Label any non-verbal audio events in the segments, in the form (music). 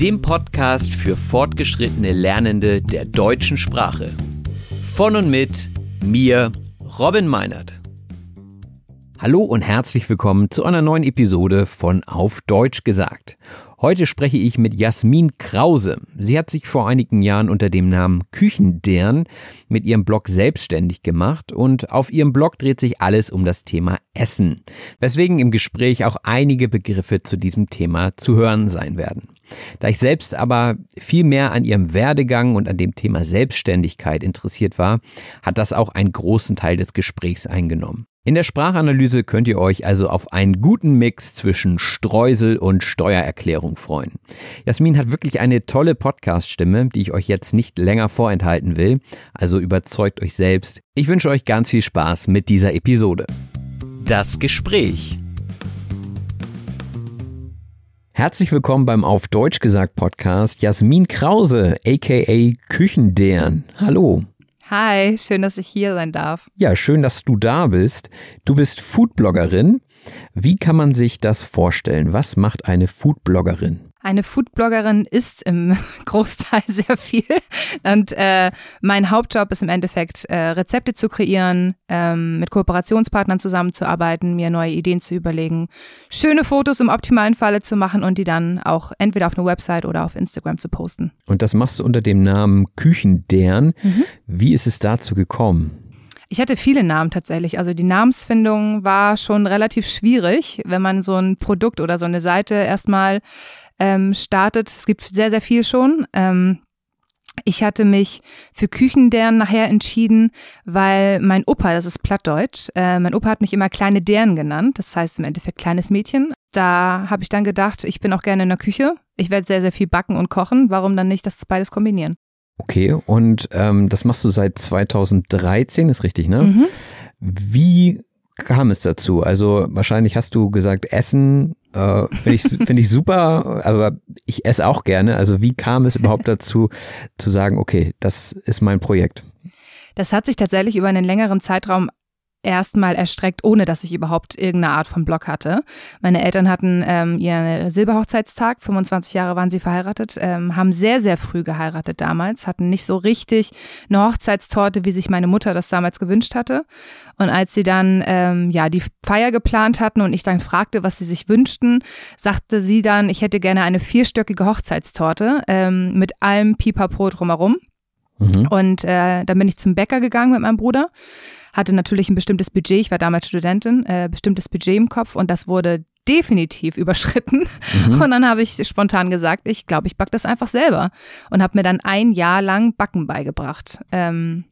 dem Podcast für fortgeschrittene Lernende der deutschen Sprache. Von und mit mir, Robin Meinert. Hallo und herzlich willkommen zu einer neuen Episode von Auf Deutsch gesagt. Heute spreche ich mit Jasmin Krause. Sie hat sich vor einigen Jahren unter dem Namen Küchendern mit ihrem Blog selbstständig gemacht und auf ihrem Blog dreht sich alles um das Thema Essen, weswegen im Gespräch auch einige Begriffe zu diesem Thema zu hören sein werden. Da ich selbst aber viel mehr an ihrem Werdegang und an dem Thema Selbstständigkeit interessiert war, hat das auch einen großen Teil des Gesprächs eingenommen. In der Sprachanalyse könnt ihr euch also auf einen guten Mix zwischen Streusel und Steuererklärung freuen. Jasmin hat wirklich eine tolle Podcast-Stimme, die ich euch jetzt nicht länger vorenthalten will, also überzeugt euch selbst. Ich wünsche euch ganz viel Spaß mit dieser Episode. Das Gespräch. Herzlich willkommen beim Auf Deutsch gesagt Podcast Jasmin Krause, aka Küchendern. Hallo. Hi, schön, dass ich hier sein darf. Ja, schön, dass du da bist. Du bist Foodbloggerin. Wie kann man sich das vorstellen? Was macht eine Foodbloggerin? Eine Foodbloggerin ist im (laughs) Großteil sehr viel. Und äh, mein Hauptjob ist im Endeffekt, äh, Rezepte zu kreieren, ähm, mit Kooperationspartnern zusammenzuarbeiten, mir neue Ideen zu überlegen, schöne Fotos im optimalen Falle zu machen und die dann auch entweder auf eine Website oder auf Instagram zu posten. Und das machst du unter dem Namen Küchendern. Mhm. Wie ist es dazu gekommen? Ich hatte viele Namen tatsächlich. Also die Namensfindung war schon relativ schwierig, wenn man so ein Produkt oder so eine Seite erstmal ähm, startet. Es gibt sehr, sehr viel schon. Ähm, ich hatte mich für Küchendern nachher entschieden, weil mein Opa, das ist Plattdeutsch, äh, mein Opa hat mich immer kleine Dern genannt, das heißt im Endeffekt kleines Mädchen. Da habe ich dann gedacht, ich bin auch gerne in der Küche. Ich werde sehr, sehr viel backen und kochen. Warum dann nicht das beides kombinieren? Okay, und ähm, das machst du seit 2013, ist richtig, ne? Mhm. Wie kam es dazu? Also wahrscheinlich hast du gesagt, Essen äh, Finde ich, find ich super, aber ich esse auch gerne. Also wie kam es überhaupt dazu, zu sagen, okay, das ist mein Projekt? Das hat sich tatsächlich über einen längeren Zeitraum erstmal erstreckt, ohne dass ich überhaupt irgendeine Art von Blog hatte. Meine Eltern hatten ähm, ihren Silberhochzeitstag, 25 Jahre waren sie verheiratet, ähm, haben sehr, sehr früh geheiratet damals, hatten nicht so richtig eine Hochzeitstorte, wie sich meine Mutter das damals gewünscht hatte. Und als sie dann ähm, ja die Feier geplant hatten und ich dann fragte, was sie sich wünschten, sagte sie dann, ich hätte gerne eine vierstöckige Hochzeitstorte ähm, mit allem Pipapo drumherum. Mhm. Und äh, dann bin ich zum Bäcker gegangen mit meinem Bruder hatte natürlich ein bestimmtes Budget, ich war damals Studentin, äh, bestimmtes Budget im Kopf und das wurde definitiv (laughs) überschritten. Mhm. Und dann habe ich spontan gesagt, ich glaube, ich backe das einfach selber und habe mir dann ein Jahr lang Backen beigebracht. Ähm,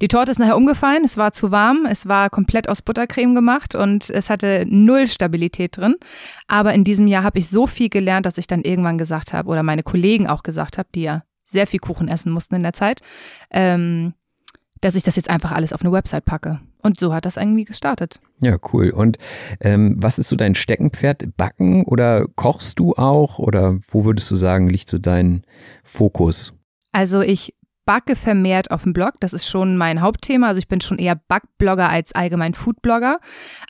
die Torte ist nachher umgefallen, es war zu warm, es war komplett aus Buttercreme gemacht und es hatte null Stabilität drin. Aber in diesem Jahr habe ich so viel gelernt, dass ich dann irgendwann gesagt habe, oder meine Kollegen auch gesagt habe, die ja sehr viel Kuchen essen mussten in der Zeit, ähm, dass ich das jetzt einfach alles auf eine Website packe. Und so hat das irgendwie gestartet. Ja, cool. Und ähm, was ist so dein Steckenpferd? Backen oder kochst du auch? Oder wo würdest du sagen, liegt so dein Fokus? Also ich backe vermehrt auf dem Blog. Das ist schon mein Hauptthema. Also ich bin schon eher Backblogger als allgemein Foodblogger.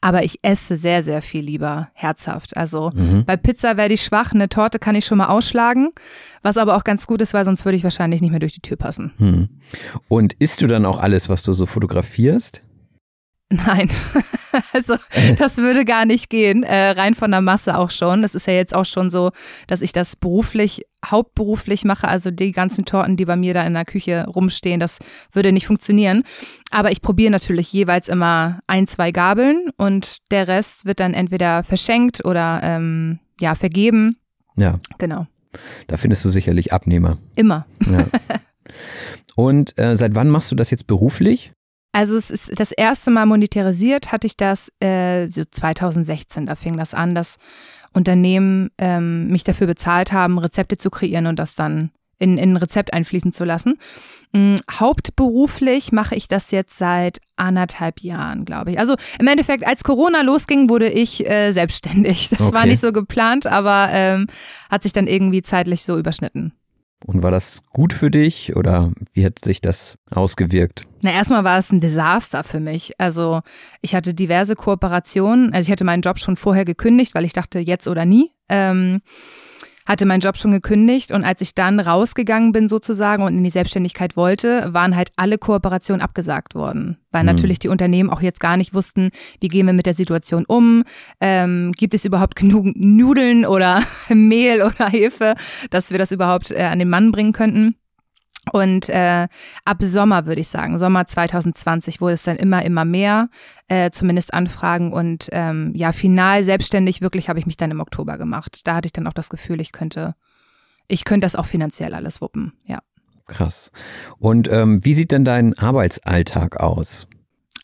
Aber ich esse sehr, sehr viel lieber herzhaft. Also mhm. bei Pizza werde ich schwach. Eine Torte kann ich schon mal ausschlagen. Was aber auch ganz gut ist, weil sonst würde ich wahrscheinlich nicht mehr durch die Tür passen. Mhm. Und isst du dann auch alles, was du so fotografierst? Nein, (laughs) also das würde gar nicht gehen, äh, rein von der Masse auch schon. Das ist ja jetzt auch schon so, dass ich das beruflich, hauptberuflich mache, also die ganzen Torten, die bei mir da in der Küche rumstehen, das würde nicht funktionieren. Aber ich probiere natürlich jeweils immer ein, zwei Gabeln und der Rest wird dann entweder verschenkt oder ähm, ja, vergeben. Ja. Genau. Da findest du sicherlich Abnehmer. Immer. Ja. (laughs) Und äh, seit wann machst du das jetzt beruflich? Also es ist das erste Mal monetarisiert hatte ich das äh, so 2016. Da fing das an, dass Unternehmen ähm, mich dafür bezahlt haben, Rezepte zu kreieren und das dann in, in ein Rezept einfließen zu lassen. Mhm, hauptberuflich mache ich das jetzt seit anderthalb Jahren, glaube ich. Also im Endeffekt, als Corona losging, wurde ich äh, selbstständig. (laughs) Das okay. war nicht so geplant, aber ähm, hat sich dann irgendwie zeitlich so überschnitten. Und war das gut für dich oder wie hat sich das ausgewirkt? Na, erstmal war es ein Desaster für mich. Also ich hatte diverse Kooperationen. Also ich hatte meinen Job schon vorher gekündigt, weil ich dachte, jetzt oder nie. Ähm, hatte meinen Job schon gekündigt und als ich dann rausgegangen bin sozusagen und in die Selbstständigkeit wollte, waren halt alle Kooperationen abgesagt worden, weil mhm. natürlich die Unternehmen auch jetzt gar nicht wussten, wie gehen wir mit der Situation um, ähm, gibt es überhaupt genug Nudeln oder (laughs) Mehl oder Hefe, dass wir das überhaupt äh, an den Mann bringen könnten. Und äh, ab Sommer würde ich sagen, Sommer 2020 wurde es dann immer, immer mehr, äh, zumindest Anfragen. Und ähm, ja, final selbstständig wirklich habe ich mich dann im Oktober gemacht. Da hatte ich dann auch das Gefühl, ich könnte, ich könnte das auch finanziell alles wuppen, ja. Krass. Und ähm, wie sieht denn dein Arbeitsalltag aus?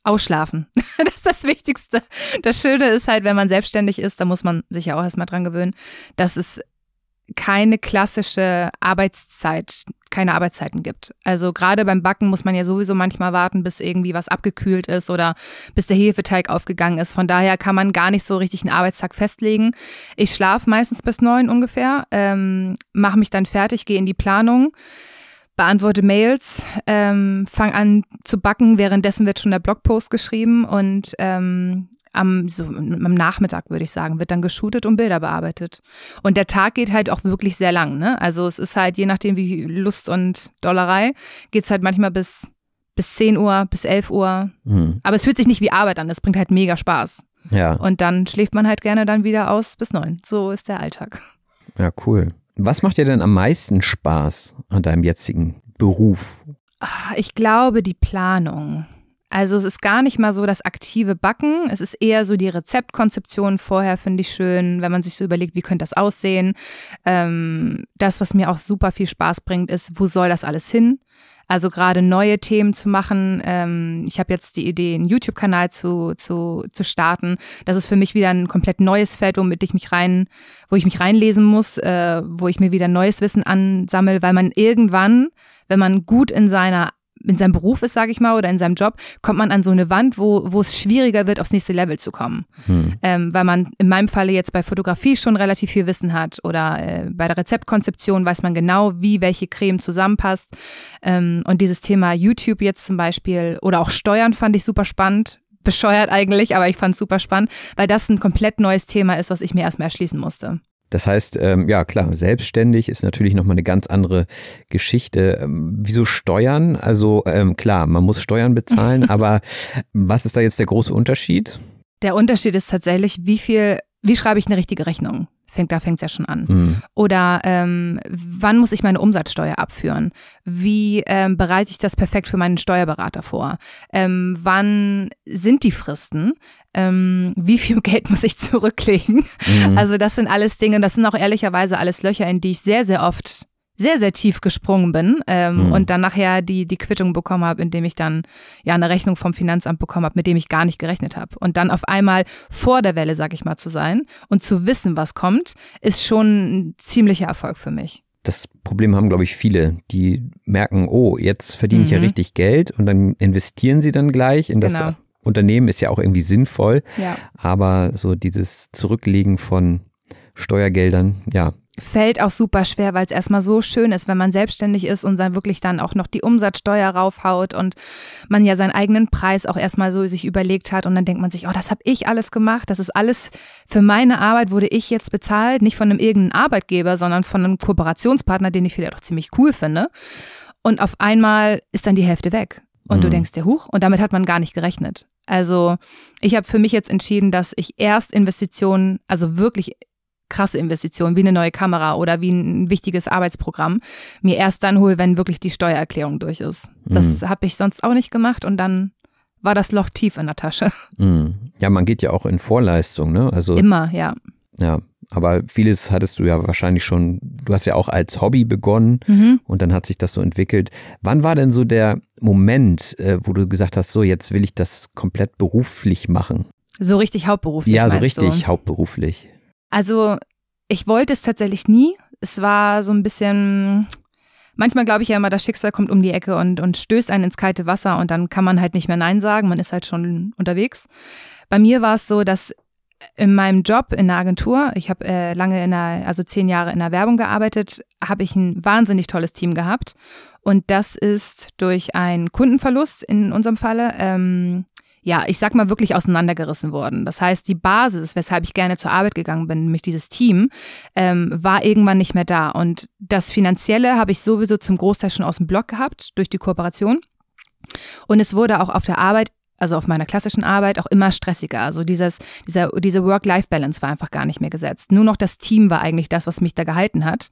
Ausschlafen. (laughs) Das ist das Wichtigste. Das Schöne ist halt, wenn man selbstständig ist, da muss man sich ja auch erstmal dran gewöhnen, dass es keine klassische Arbeitszeit, keine Arbeitszeiten gibt. Also gerade beim Backen muss man ja sowieso manchmal warten, bis irgendwie was abgekühlt ist oder bis der Hefeteig aufgegangen ist. Von daher kann man gar nicht so richtig einen Arbeitstag festlegen. Ich schlafe meistens bis neun ungefähr, ähm, mache mich dann fertig, gehe in die Planung beantworte Mails, ähm, fange an zu backen. Währenddessen wird schon der Blogpost geschrieben und ähm, am, so, am Nachmittag, würde ich sagen, wird dann geshootet und Bilder bearbeitet. Und der Tag geht halt auch wirklich sehr lang. Ne? Also es ist halt, je nachdem wie Lust und Dollerei, geht es halt manchmal bis, bis 10 Uhr, bis 11 Uhr. Mhm. Aber es fühlt sich nicht wie Arbeit an, es bringt halt mega Spaß. Ja. Und dann schläft man halt gerne dann wieder aus bis 9. So ist der Alltag. Ja, cool. Was macht dir denn am meisten Spaß an deinem jetzigen Beruf? Ah, ich glaube, die Planung. Also es ist gar nicht mal so das aktive Backen, es ist eher so die Rezeptkonzeption vorher, finde ich schön, wenn man sich so überlegt, wie könnte das aussehen. Ähm, das, was mir auch super viel Spaß bringt, ist, wo soll das alles hin? Also gerade neue Themen zu machen. Ähm, ich habe jetzt die Idee, einen YouTube-Kanal zu, zu, zu starten. Das ist für mich wieder ein komplett neues Feld, womit ich mich rein, wo ich mich reinlesen muss, äh, wo ich mir wieder neues Wissen ansammel, weil man irgendwann, wenn man gut in seiner in seinem Beruf ist, sage ich mal, oder in seinem Job, kommt man an so eine Wand, wo, wo es schwieriger wird, aufs nächste Level zu kommen. Hm. Ähm, weil man in meinem Falle jetzt bei Fotografie schon relativ viel Wissen hat oder äh, bei der Rezeptkonzeption weiß man genau, wie welche Creme zusammenpasst. Ähm, und dieses Thema YouTube jetzt zum Beispiel oder auch Steuern fand ich super spannend. Bescheuert eigentlich, aber ich fand es super spannend, weil das ein komplett neues Thema ist, was ich mir erstmal erschließen musste. Das heißt, ähm, ja klar, selbstständig ist natürlich nochmal eine ganz andere Geschichte. Ähm, wieso Steuern? Also ähm, klar, man muss Steuern bezahlen, (laughs) aber was ist da jetzt der große Unterschied? Der Unterschied ist tatsächlich, wie viel, wie schreibe ich eine richtige Rechnung? Fängt, da fängt es ja schon an. Mhm. Oder ähm, wann muss ich meine Umsatzsteuer abführen? Wie ähm, bereite ich das perfekt für meinen Steuerberater vor? Ähm, wann sind die Fristen? Ähm, wie viel (laughs) Geld muss ich zurücklegen? Mhm. Also das sind alles Dinge, das sind auch ehrlicherweise alles Löcher, in die ich sehr, sehr oft sehr, sehr tief gesprungen bin ähm, mhm. und dann nachher die, die Quittung bekommen habe, indem ich dann ja eine Rechnung vom Finanzamt bekommen habe, mit dem ich gar nicht gerechnet habe. Und dann auf einmal vor der Welle, sag ich mal, zu sein und zu wissen, was kommt, ist schon ein ziemlicher Erfolg für mich. das Problem haben, glaube ich, viele, die merken, oh, jetzt verdiene ich ja Mhm. richtig Geld und dann investieren sie dann gleich in das Genau. Unternehmen, ist ja auch irgendwie sinnvoll, Ja. aber so dieses Zurücklegen von Steuergeldern, ja, Fällt auch super schwer, weil es erstmal so schön ist, wenn man selbstständig ist und dann wirklich dann auch noch die Umsatzsteuer raufhaut und man ja seinen eigenen Preis auch erstmal so sich überlegt hat und dann denkt man sich, oh, das habe ich alles gemacht, das ist alles für meine Arbeit wurde ich jetzt bezahlt, nicht von einem irgendeinen Arbeitgeber, sondern von einem Kooperationspartner, den ich vielleicht auch ziemlich cool finde. Und auf einmal ist dann die Hälfte weg. Und du Mhm. denkst dir, huch, und damit hat man gar nicht gerechnet. Also ich habe für mich jetzt entschieden, dass ich erst Investitionen, also wirklich krasse Investitionen, wie eine neue Kamera oder wie ein wichtiges Arbeitsprogramm, mir erst dann hole, wenn wirklich die Steuererklärung durch ist. Das habe ich sonst auch nicht gemacht und dann war das Loch tief in der Tasche. mm. ja, man geht ja auch in Vorleistung, ne? Also Immer, ja. ja, aber vieles hattest du ja wahrscheinlich schon, du hast ja auch als Hobby begonnen Mhm. und dann hat sich das so entwickelt. Wann war denn so der Moment, äh, wo du gesagt hast, so jetzt will ich das komplett beruflich machen? So richtig hauptberuflich. ja, so richtig Du? hauptberuflich. Also ich wollte es tatsächlich nie. Es war so ein bisschen, manchmal glaube ich ja immer, das Schicksal kommt um die Ecke und, und stößt einen ins kalte Wasser und dann kann man halt nicht mehr Nein sagen, man ist halt schon unterwegs. Bei mir war es so, dass in meinem Job in der Agentur, ich habe äh, lange in der, also zehn Jahre in der Werbung gearbeitet, habe ich ein wahnsinnig tolles Team gehabt. Und das ist durch einen Kundenverlust in unserem Falle, ähm, ja, ich sag mal wirklich auseinandergerissen worden. Das heißt, die Basis, weshalb ich gerne zur Arbeit gegangen bin, nämlich dieses Team, ähm, war irgendwann nicht mehr da. Und das Finanzielle habe ich sowieso zum Großteil schon aus dem Blog gehabt, durch die Kooperation. Und es wurde auch auf der Arbeit also auf meiner klassischen Arbeit auch immer stressiger. Also dieses, dieser, diese Work-Life-Balance war einfach gar nicht mehr gesetzt. Nur noch das Team war eigentlich das, was mich da gehalten hat.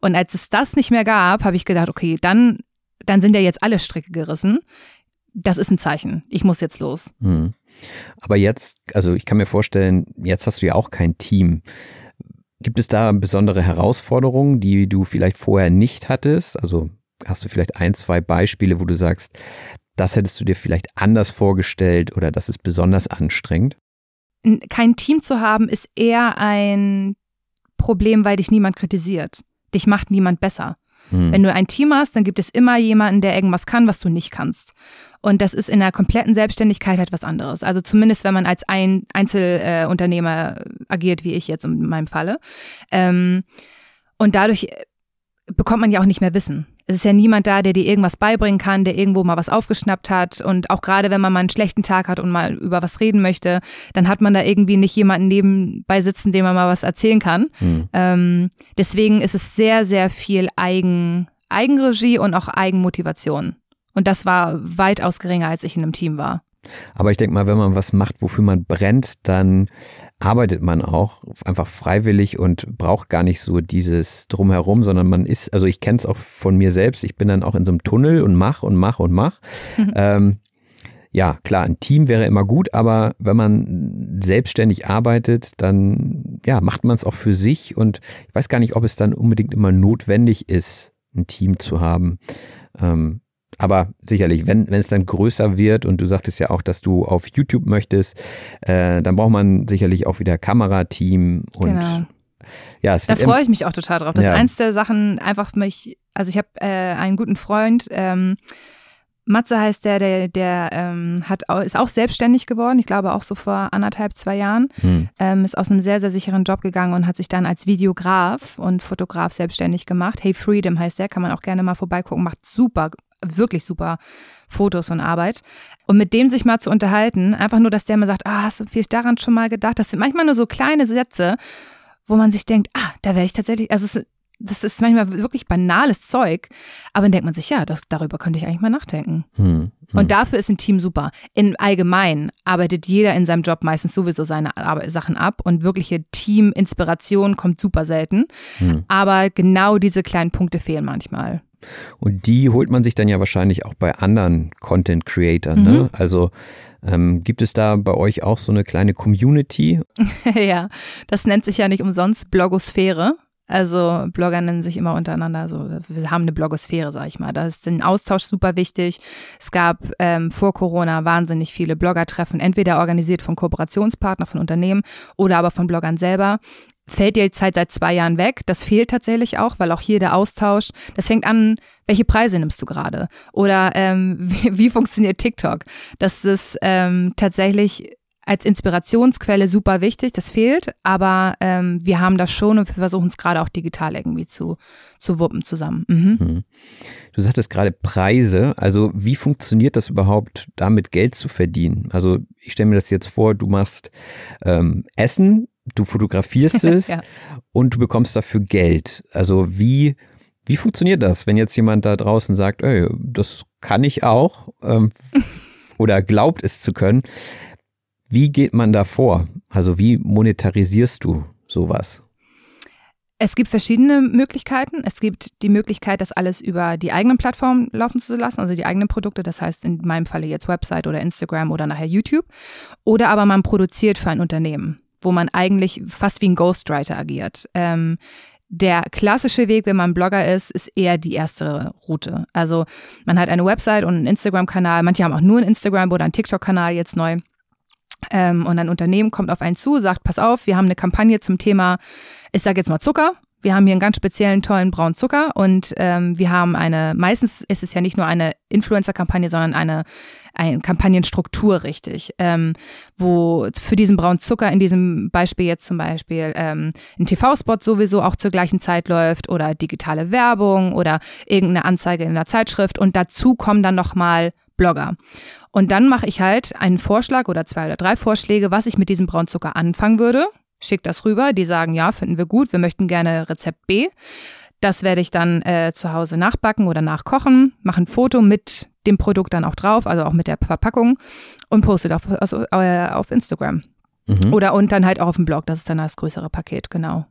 Und als es das nicht mehr gab, habe ich gedacht, okay, dann, dann sind ja jetzt alle Stricke gerissen. Das ist ein Zeichen. Ich muss jetzt los. Hm. Aber jetzt, also ich kann mir vorstellen, jetzt hast du ja auch kein Team. Gibt es da besondere Herausforderungen, die du vielleicht vorher nicht hattest? Also hast du vielleicht ein, zwei Beispiele, wo du sagst, das hättest du dir vielleicht anders vorgestellt oder das ist besonders anstrengend? Kein Team zu haben, ist eher ein Problem, weil dich niemand kritisiert. Dich macht niemand besser. Hm. Wenn du ein Team hast, dann gibt es immer jemanden, der irgendwas kann, was du nicht kannst. Und das ist in der kompletten Selbstständigkeit etwas anderes. Also zumindest, wenn man als ein Einzelunternehmer Unternehmer agiert, wie ich jetzt in meinem Falle. Ähm, und dadurch äh, bekommt man ja auch nicht mehr Wissen. Es ist ja niemand da, der dir irgendwas beibringen kann, der irgendwo mal was aufgeschnappt hat. Und auch gerade wenn man mal einen schlechten Tag hat und mal über was reden möchte, dann hat man da irgendwie nicht jemanden nebenbei sitzen, dem man mal was erzählen kann. Hm. Ähm, deswegen ist es sehr, sehr viel Eigen, Eigenregie und auch Eigenmotivation. Und das war weitaus geringer, als ich in einem Team war. Aber ich denke mal, wenn man was macht, wofür man brennt, dann arbeitet man auch einfach freiwillig und braucht gar nicht so dieses drumherum, sondern man ist, also ich kenne es auch von mir selbst, ich bin dann auch in so einem Tunnel und mach und mach und mach. ähm, ja, klar, ein Team wäre immer gut, aber wenn man selbstständig arbeitet, dann ja, macht man es auch für sich und ich weiß gar nicht, ob es dann unbedingt immer notwendig ist, ein Team zu haben. Ähm, aber sicherlich, wenn, wenn es dann größer wird und du sagtest ja auch, dass du auf YouTube möchtest, äh, dann braucht man sicherlich auch wieder Kamerateam und Genau. ja, es Da freue ich mich auch total drauf. Das Ja. ist eins der Sachen, einfach mich, also ich habe äh, einen guten Freund, ähm, Matze heißt der, der, der ähm, hat, ist auch selbstständig geworden, ich glaube auch so vor anderthalb, zwei Jahren. Hm. ähm, ist aus einem sehr, sehr sicheren Job gegangen und hat sich dann als Videograf und Fotograf selbstständig gemacht. Hey Freedom heißt der, kann man auch gerne mal vorbeigucken, macht super, wirklich super Fotos und Arbeit. Und mit dem sich mal zu unterhalten, einfach nur, dass der mir sagt, ah, hast du vielleicht daran schon mal gedacht? Das sind manchmal nur so kleine Sätze, wo man sich denkt, ah, da wäre ich tatsächlich, also das ist manchmal wirklich banales Zeug, aber dann denkt man sich, ja, das, darüber könnte ich eigentlich mal nachdenken. Hm. Hm. Und dafür ist ein Team super. Im Allgemeinen arbeitet jeder in seinem Job meistens sowieso seine Arbe- Sachen ab und wirkliche Team-Inspiration kommt super selten. Hm. Aber genau diese kleinen Punkte fehlen manchmal. Und die holt man sich dann ja wahrscheinlich auch bei anderen Content Creatern. Ne? Mhm. Also ähm, gibt es da bei euch auch so eine kleine Community? (laughs) ja, das nennt sich ja nicht umsonst Blogosphäre. Also Blogger nennen sich immer untereinander so, wir haben eine Blogosphäre, sag ich mal. Da ist ein Austausch super wichtig. Es gab ähm, vor Corona wahnsinnig viele Bloggertreffen, entweder organisiert von Kooperationspartnern, von Unternehmen oder aber von Bloggern selber. Fällt die Zeit seit zwei Jahren weg. Das fehlt tatsächlich auch, weil auch hier der Austausch, das fängt an, welche Preise nimmst du gerade? Oder ähm, (laughs) wie, wie, funktioniert TikTok? Das ist ähm, tatsächlich als Inspirationsquelle super wichtig, das fehlt, aber ähm, wir haben das schon und wir versuchen es gerade auch digital irgendwie zu, zu wuppen zusammen. Mhm. mhm. Du sagtest gerade Preise, also wie funktioniert das überhaupt, damit Geld zu verdienen? Also ich stelle mir das jetzt vor, du machst ähm, Essen, du fotografierst (laughs) es ja. und du bekommst dafür Geld. Also wie, wie funktioniert das, wenn jetzt jemand da draußen sagt, ey, das kann ich auch ähm, (laughs) oder glaubt es zu können? Wie geht man da vor? Also wie monetarisierst du sowas? Es gibt verschiedene Möglichkeiten. Es gibt die Möglichkeit, das alles über die eigenen Plattformen laufen zu lassen, also die eigenen Produkte, das heißt in meinem Falle jetzt Website oder Instagram oder nachher YouTube. Oder aber man produziert für ein Unternehmen, wo man eigentlich fast wie ein Ghostwriter agiert. Ähm, der klassische Weg, wenn man Blogger ist, ist eher die erste Route. Also man hat eine Website und einen Instagram-Kanal. Manche haben auch nur einen Instagram- oder einen TikTok-Kanal jetzt neu. Ähm, und ein Unternehmen kommt auf einen zu, sagt, pass auf, wir haben eine Kampagne zum Thema, ich sage jetzt mal Zucker. Wir haben hier einen ganz speziellen, tollen braunen Zucker und ähm, wir haben eine, meistens ist es ja nicht nur eine Influencer-Kampagne, sondern eine, eine Kampagnenstruktur richtig, ähm, wo für diesen braunen Zucker in diesem Beispiel jetzt zum Beispiel ähm, ein TV-Spot sowieso auch zur gleichen Zeit läuft oder digitale Werbung oder irgendeine Anzeige in der Zeitschrift und dazu kommen dann nochmal Blogger. Und dann mache ich halt einen Vorschlag oder zwei oder drei Vorschläge, was ich mit diesem Braunzucker anfangen würde. Schick das rüber. Die sagen, ja, finden wir gut. Wir möchten gerne Rezept B. Das werde ich dann äh, zu Hause nachbacken oder nachkochen, mache ein Foto mit dem Produkt dann auch drauf, also auch mit der Verpackung und poste auf, also, äh, auf Instagram. Mhm. Oder und dann halt auch auf dem Blog. Das ist dann das größere Paket, genau.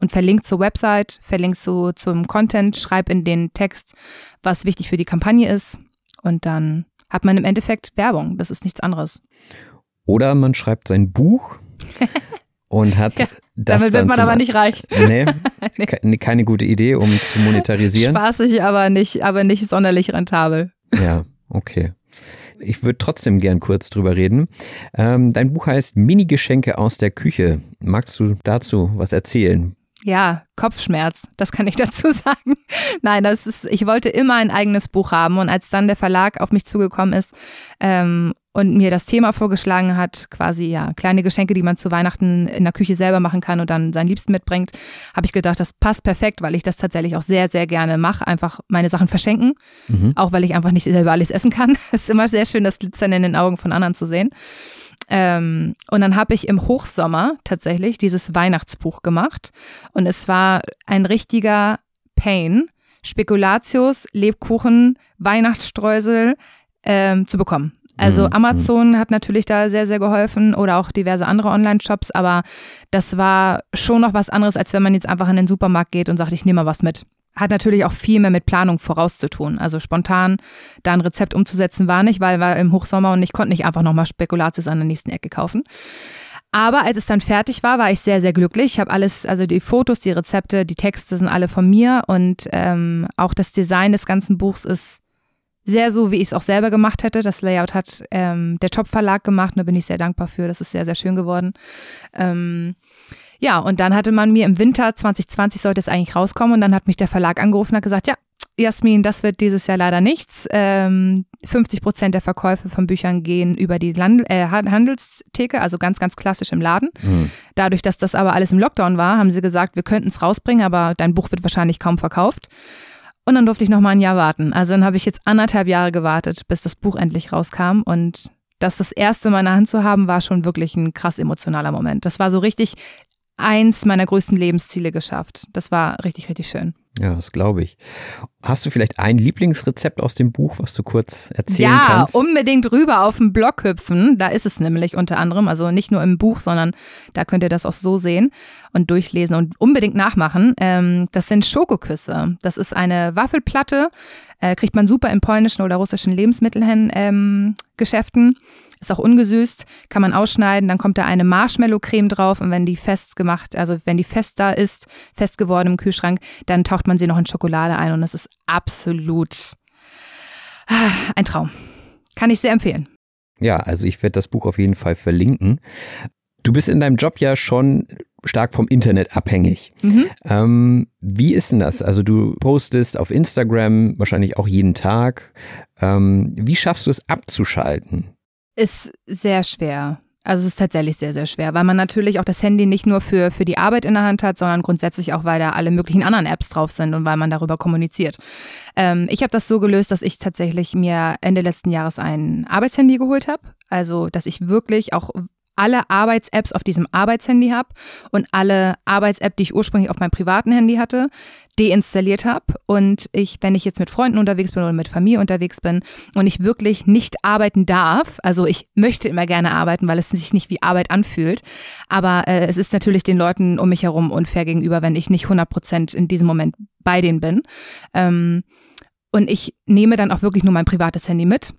Und verlinkt zur Website, verlinkt zu, zum Content, schreib in den Text, was wichtig für die Kampagne ist. Und dann hat man im Endeffekt Werbung. Das ist nichts anderes. Oder man schreibt sein Buch (laughs) und hat ja, das Damit wird man aber nicht reich. Nee, (laughs) nee, keine gute Idee, um zu monetarisieren. Spaßig, aber nicht, aber nicht sonderlich rentabel. Ja, okay. Ich würde trotzdem gern kurz drüber reden. Ähm, dein Buch heißt Mini-Geschenke aus der Küche. Magst du dazu was erzählen? Ja, Kopfschmerz, das kann ich (laughs) dazu sagen. Nein, das ist, ich wollte immer ein eigenes Buch haben und als dann der Verlag auf mich zugekommen ist ähm, und mir das Thema vorgeschlagen hat, quasi ja, kleine Geschenke, die man zu Weihnachten in der Küche selber machen kann und dann seinen Liebsten mitbringt, habe ich gedacht, das passt perfekt, weil ich das tatsächlich auch sehr, sehr gerne mache, einfach meine Sachen verschenken, mhm. auch weil ich einfach nicht selber alles essen kann. (laughs) Es ist immer sehr schön, das Glitzern in den Augen von anderen zu sehen. Ähm, und dann habe ich im Hochsommer tatsächlich dieses Weihnachtsbuch gemacht. Und es war ein richtiger Pain, Spekulatius, Lebkuchen, Weihnachtsstreusel ähm, zu bekommen. Also mhm, mhm. Amazon hat natürlich da sehr, sehr geholfen oder auch diverse andere Online-Shops, aber das war schon noch was anderes, als wenn man jetzt einfach in den Supermarkt geht und sagt, ich nehme mal was mit hat natürlich auch viel mehr mit Planung vorauszutun. Also spontan da ein Rezept umzusetzen war nicht, weil war im Hochsommer und ich konnte nicht einfach nochmal Spekulatius an der nächsten Ecke kaufen. Aber als es dann fertig war, war ich sehr, sehr glücklich. Ich habe alles, also die Fotos, die Rezepte, die Texte sind alle von mir und ähm, auch das Design des ganzen Buchs ist sehr so, wie ich es auch selber gemacht hätte. Das Layout hat ähm, der Top Verlag gemacht und da bin ich sehr dankbar für. Das ist sehr, sehr schön geworden. Ähm, ja, und dann hatte man mir im Winter 2020 sollte es eigentlich rauskommen und dann hat mich der Verlag angerufen und hat gesagt, ja, Jasmin, das wird dieses Jahr leider nichts. Ähm, 50 Prozent der Verkäufe von Büchern gehen über die Land äh, Handelstheke, also ganz, ganz klassisch im Laden. Mhm. Dadurch, dass das aber alles im Lockdown war, haben sie gesagt, wir könnten es rausbringen, aber dein Buch wird wahrscheinlich kaum verkauft. Und dann durfte ich noch mal ein Jahr warten. Also dann habe ich jetzt anderthalb Jahre gewartet, bis das Buch endlich rauskam. Und das das erste Mal in der Hand zu haben, war schon wirklich ein krass emotionaler Moment. Das war so richtig eins meiner größten Lebensziele geschafft. Das war richtig, richtig schön. Ja, das glaube ich. Hast du vielleicht ein Lieblingsrezept aus dem Buch, was du kurz erzählen ja, kannst? Ja, unbedingt rüber auf den Blog hüpfen. Da ist es nämlich unter anderem, also nicht nur im Buch, sondern da könnt ihr das auch so sehen und durchlesen und unbedingt nachmachen. Ähm, das sind Schokoküsse. Das ist eine Waffelplatte, äh, kriegt man super in polnischen oder russischen Lebensmittelgeschäften. Ist auch ungesüßt, kann man ausschneiden, dann kommt da eine Marshmallow-Creme drauf und wenn die fest gemacht, also wenn die fest da ist, fest geworden im Kühlschrank, dann taucht man sie noch in Schokolade ein und das ist absolut ah, ein Traum. Kann ich sehr empfehlen. Ja, also ich werde das Buch auf jeden Fall verlinken. Du bist in deinem Job ja schon stark vom Internet abhängig. Mhm. Ähm, wie ist denn das? Also du postest auf Instagram wahrscheinlich auch jeden Tag. Ähm, wie schaffst du es abzuschalten? Ist sehr schwer. Also es ist tatsächlich sehr, sehr schwer, weil man natürlich auch das Handy nicht nur für, für die Arbeit in der Hand hat, sondern grundsätzlich auch, weil da alle möglichen anderen Apps drauf sind und weil man darüber kommuniziert. Ähm, ich habe das so gelöst, dass ich tatsächlich mir Ende letzten Jahres ein Arbeitshandy geholt habe. Also, dass ich wirklich auch alle Arbeits-Apps auf diesem Arbeitshandy habe und alle Arbeits-App, die ich ursprünglich auf meinem privaten Handy hatte, deinstalliert habe und ich, wenn ich jetzt mit Freunden unterwegs bin oder mit Familie unterwegs bin und ich wirklich nicht arbeiten darf, also ich möchte immer gerne arbeiten, weil es sich nicht wie Arbeit anfühlt, aber äh, es ist natürlich den Leuten um mich herum unfair gegenüber, wenn ich nicht 100 Prozent in diesem Moment bei denen bin. Ähm, und ich nehme dann auch wirklich nur mein privates Handy mit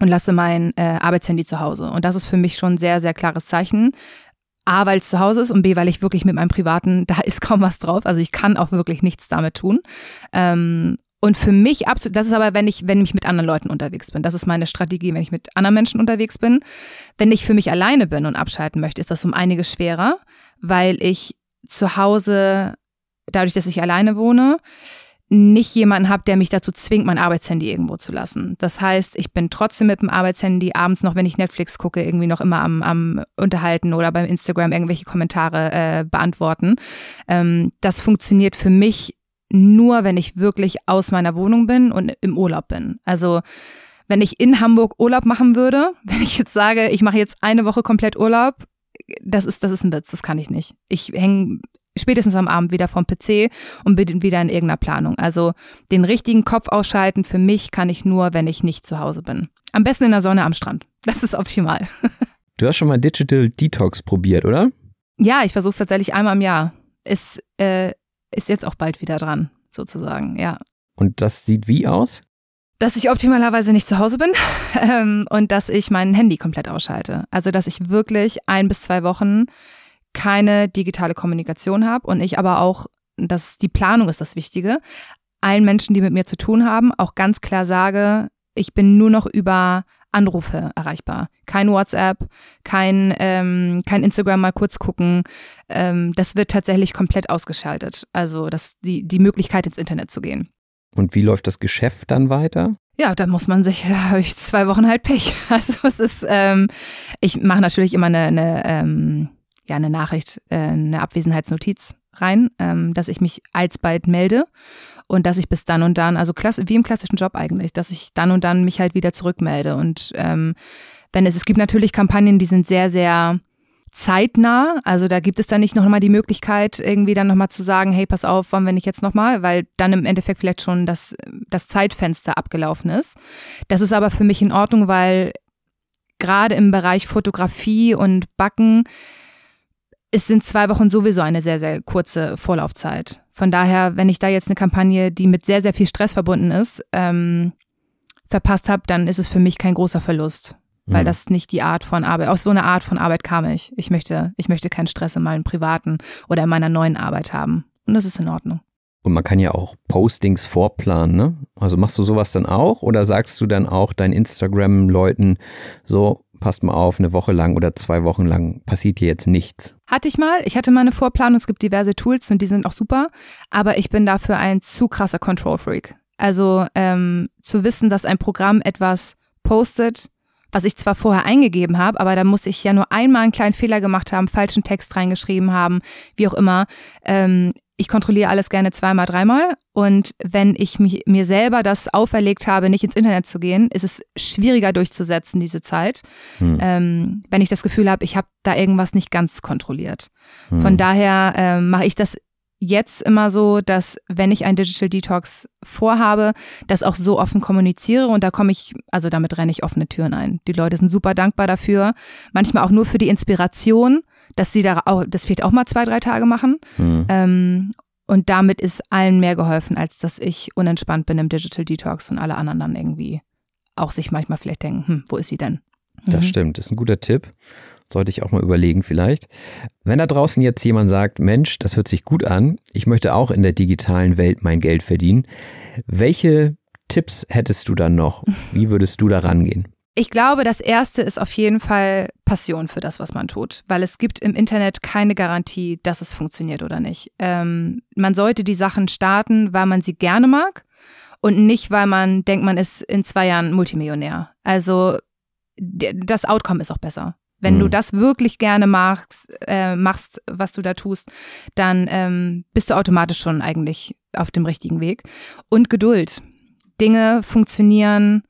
und lasse mein äh, Arbeitshandy zu Hause. Und das ist für mich schon ein sehr, sehr klares Zeichen. A, weil es zu Hause ist und B, weil ich wirklich mit meinem privaten, (laughs) da ist kaum was drauf. Also ich kann auch wirklich nichts damit tun. Ähm, und für mich absolut, das ist aber, wenn ich, wenn ich mit anderen Leuten unterwegs bin. Das ist meine Strategie, wenn ich mit anderen Menschen unterwegs bin. Wenn ich für mich alleine bin und abschalten möchte, ist das um einiges schwerer, weil ich zu Hause, dadurch, dass ich alleine wohne, nicht jemanden habe, der mich dazu zwingt, mein Arbeitshandy irgendwo zu lassen. Das heißt, ich bin trotzdem mit dem Arbeitshandy abends noch, wenn ich Netflix gucke, irgendwie noch immer am, am Unterhalten oder beim Instagram irgendwelche Kommentare äh, beantworten. Ähm, das funktioniert für mich nur, wenn ich wirklich aus meiner Wohnung bin und im Urlaub bin. Also wenn ich in Hamburg Urlaub machen würde, (laughs) wenn ich jetzt sage, ich mache jetzt eine Woche komplett Urlaub, das ist, das ist ein Witz, das kann ich nicht. Ich hänge spätestens am Abend wieder vom PC und bin wieder in irgendeiner Planung. Also den richtigen Kopf ausschalten für mich kann ich nur, wenn ich nicht zu Hause bin. Am besten in der Sonne am Strand. (laughs) Das ist optimal. (laughs) Du hast schon mal Digital Detox probiert, oder? Ja, ich versuche es tatsächlich einmal im Jahr. Ist, äh, ist jetzt auch bald wieder dran, sozusagen, ja. Und das sieht wie aus? Dass ich optimalerweise nicht zu Hause bin (laughs) ähm, und dass ich mein Handy komplett ausschalte. Also, dass ich wirklich ein bis zwei Wochen keine digitale Kommunikation habe und ich aber auch, dass die Planung ist das Wichtige, allen Menschen, die mit mir zu tun haben, auch ganz klar sage, ich bin nur noch über Anrufe erreichbar. Kein WhatsApp, kein, ähm, kein Instagram mal kurz gucken. Ähm, das wird tatsächlich komplett ausgeschaltet. Also das, die, die Möglichkeit ins Internet zu gehen. Und wie läuft das Geschäft dann weiter? Ja, da muss man sich, (laughs) da habe ich zwei Wochen halt Pech. (laughs) Also es ist, ähm, ich mache natürlich immer eine, eine ähm, ja, eine Nachricht, äh, eine Abwesenheitsnotiz rein, ähm, dass ich mich alsbald melde und dass ich bis dann und dann, also wie im klassischen Job eigentlich, dass ich dann und dann mich halt wieder zurückmelde. Und ähm, wenn es, es gibt natürlich Kampagnen, die sind sehr, sehr zeitnah. Also da gibt es dann nicht nochmal die Möglichkeit, irgendwie dann nochmal zu sagen, hey, pass auf, wollen wir nicht jetzt nochmal, weil dann im Endeffekt vielleicht schon das, das Zeitfenster abgelaufen ist. Das ist aber für mich in Ordnung, weil gerade im Bereich Fotografie und Backen es sind zwei Wochen sowieso eine sehr, sehr kurze Vorlaufzeit. Von daher, wenn ich da jetzt eine Kampagne, die mit sehr, sehr viel Stress verbunden ist, ähm, verpasst habe, dann ist es für mich kein großer Verlust. Weil mhm. das nicht die Art von Arbeit, aus so einer Art von Arbeit kam ich. Ich möchte, ich möchte keinen Stress in meinem privaten oder in meiner neuen Arbeit haben. Und das ist in Ordnung. Und man kann ja auch Postings vorplanen, ne? Also machst du sowas dann auch oder sagst du dann auch deinen Instagram-Leuten so, passt mal auf, eine Woche lang oder zwei Wochen lang passiert hier jetzt nichts. Hatte ich mal. Ich hatte mal eine Vorplanung. Es gibt diverse Tools und die sind auch super. Aber ich bin dafür ein zu krasser Control-Freak. Also ähm, zu wissen, dass ein Programm etwas postet, was ich zwar vorher eingegeben habe, aber da muss ich ja nur einmal einen kleinen Fehler gemacht haben, falschen Text reingeschrieben haben, wie auch immer. Ähm, ich kontrolliere alles gerne zweimal, dreimal. Und wenn ich mich, mir selber das auferlegt habe, nicht ins Internet zu gehen, ist es schwieriger durchzusetzen, diese Zeit. Hm. Ähm, wenn ich das Gefühl habe, ich habe da irgendwas nicht ganz kontrolliert. Hm. Von daher äh, mache ich das jetzt immer so, dass wenn ich ein Digital Detox vorhabe, das auch so offen kommuniziere und da komme ich, also damit renne ich offene Türen ein. Die Leute sind super dankbar dafür, manchmal auch nur für die Inspiration dass sie da auch, das vielleicht auch mal zwei, drei Tage machen. Mhm. Ähm, und damit ist allen mehr geholfen, als dass ich unentspannt bin im Digital Detox und alle anderen dann irgendwie auch sich manchmal vielleicht denken, hm, wo ist sie denn? Mhm. Das stimmt, das ist ein guter Tipp. Sollte ich auch mal überlegen vielleicht. Wenn da draußen jetzt jemand sagt, Mensch, das hört sich gut an, ich möchte auch in der digitalen Welt mein Geld verdienen, welche Tipps hättest du dann noch? Wie würdest du da rangehen? Ich glaube, das erste ist auf jeden Fall Passion für das, was man tut, weil es gibt im Internet keine Garantie, dass es funktioniert oder nicht. Ähm, man sollte die Sachen starten, weil man sie gerne mag und nicht, weil man denkt, man ist in zwei Jahren Multimillionär. Also das Outcome ist auch besser. Wenn mhm. du das wirklich gerne magst, äh, machst, was du da tust, dann ähm, bist du automatisch schon eigentlich auf dem richtigen Weg. Und Geduld. Dinge funktionieren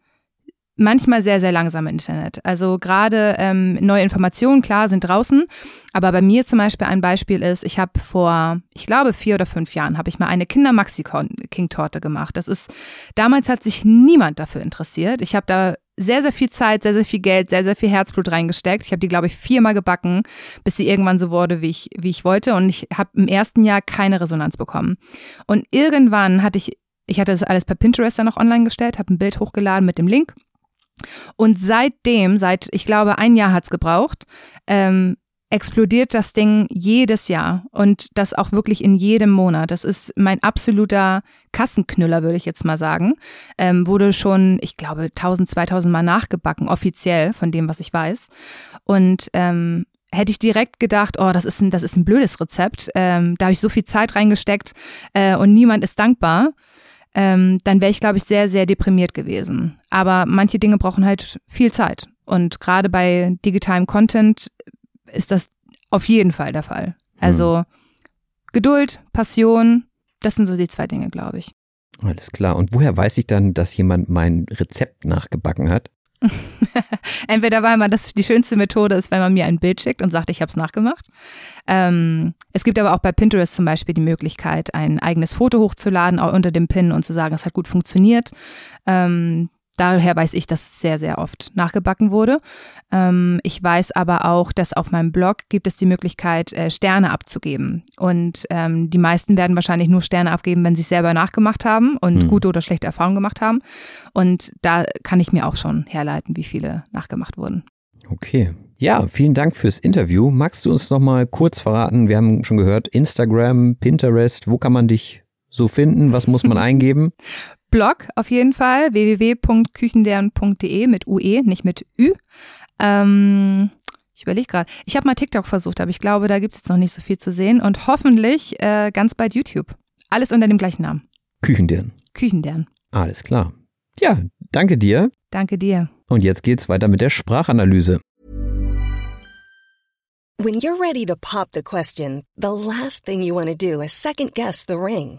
manchmal sehr, sehr langsam im Internet. Also gerade ähm, neue Informationen, klar, sind draußen. Aber bei mir zum Beispiel ein Beispiel ist, ich habe vor, ich glaube, vier oder fünf Jahren, habe ich mal eine Kinder-Maxi-King-Torte gemacht. Das ist, damals hat sich niemand dafür interessiert. Ich habe da sehr, sehr viel Zeit, sehr, sehr viel Geld, sehr, sehr viel Herzblut reingesteckt. Ich habe die, glaube ich, viermal gebacken, bis sie irgendwann so wurde, wie ich, wie ich wollte. Und ich habe im ersten Jahr keine Resonanz bekommen. Und irgendwann hatte ich, ich hatte das alles per Pinterest dann noch online gestellt, habe ein Bild hochgeladen mit dem Link und seitdem, seit ich glaube ein Jahr hat es gebraucht, ähm, explodiert das Ding jedes Jahr und das auch wirklich in jedem Monat. Das ist mein absoluter Kassenknüller, würde ich jetzt mal sagen. Ähm, wurde schon, ich glaube, 1000, 2000 Mal nachgebacken, offiziell von dem, was ich weiß. Und ähm, hätte ich direkt gedacht, oh, das ist ein, das ist ein blödes Rezept. Ähm, da habe ich so viel Zeit reingesteckt äh, und niemand ist dankbar ähm, dann wäre ich, glaube ich, sehr, sehr deprimiert gewesen. Aber manche Dinge brauchen halt viel Zeit. Und gerade bei digitalem Content ist das auf jeden Fall der Fall. Also hm. Geduld, Passion, das sind so die zwei Dinge, glaube ich. Alles klar. Und woher weiß ich dann, dass jemand mein Rezept nachgebacken hat? (laughs) Entweder weil man das die schönste Methode ist, wenn man mir ein Bild schickt und sagt, ich habe es nachgemacht. Ähm, es gibt aber auch bei Pinterest zum Beispiel die Möglichkeit, ein eigenes Foto hochzuladen unter dem Pin und zu sagen, es hat gut funktioniert. Ähm, Daher weiß ich, dass sehr, sehr oft nachgebacken wurde. Ähm, ich weiß aber auch, dass auf meinem Blog gibt es die Möglichkeit, äh, Sterne abzugeben. Und ähm, die meisten werden wahrscheinlich nur Sterne abgeben, wenn sie es selber nachgemacht haben und hm. gute oder schlechte Erfahrungen gemacht haben. Und da kann ich mir auch schon herleiten, wie viele nachgemacht wurden. Okay. Ja, vielen Dank fürs Interview. Magst du uns noch mal kurz verraten? Wir haben schon gehört, Instagram, Pinterest, wo kann man dich so finden? Was muss man (laughs) eingeben? Blog auf jeden Fall, www.küchendern.de mit UE, nicht mit Ü. Ähm, ich überlege gerade. Ich habe mal TikTok versucht, aber ich glaube, da gibt es jetzt noch nicht so viel zu sehen. Und hoffentlich äh, ganz bald YouTube. Alles unter dem gleichen Namen. Küchendern. Küchendern. Alles klar. Ja, danke dir. Danke dir. Und jetzt geht's weiter mit der Sprachanalyse. When you're ready to pop the question, the last thing you want to do is second guess the ring.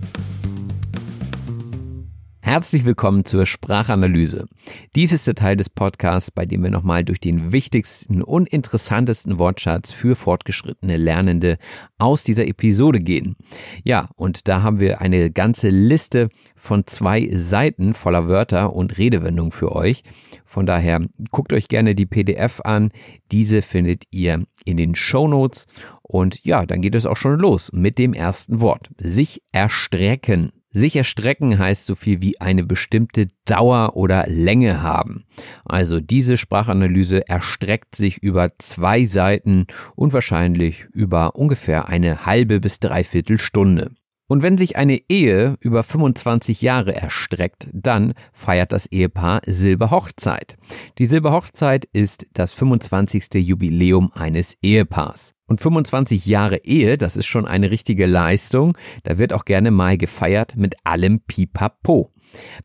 Herzlich willkommen zur Sprachanalyse. Dies ist der Teil des Podcasts, bei dem wir nochmal durch den wichtigsten und interessantesten Wortschatz für fortgeschrittene Lernende aus dieser Episode gehen. Ja, und da haben wir eine ganze Liste von zwei Seiten voller Wörter und Redewendungen für euch. Von daher guckt euch gerne die PDF an. Diese findet ihr in den Show Notes. Und ja, dann geht es auch schon los mit dem ersten Wort. Sich erstrecken. Sich erstrecken heißt so viel wie eine bestimmte Dauer oder Länge haben. Also diese Sprachanalyse erstreckt sich über zwei Seiten und wahrscheinlich über ungefähr eine halbe bis dreiviertel Stunde. Und wenn sich eine Ehe über 25 Jahre erstreckt, dann feiert das Ehepaar Silberhochzeit. Die Silberhochzeit ist das 25. Jubiläum eines Ehepaars. Und 25 Jahre Ehe, das ist schon eine richtige Leistung. Da wird auch gerne mal gefeiert mit allem Pipapo.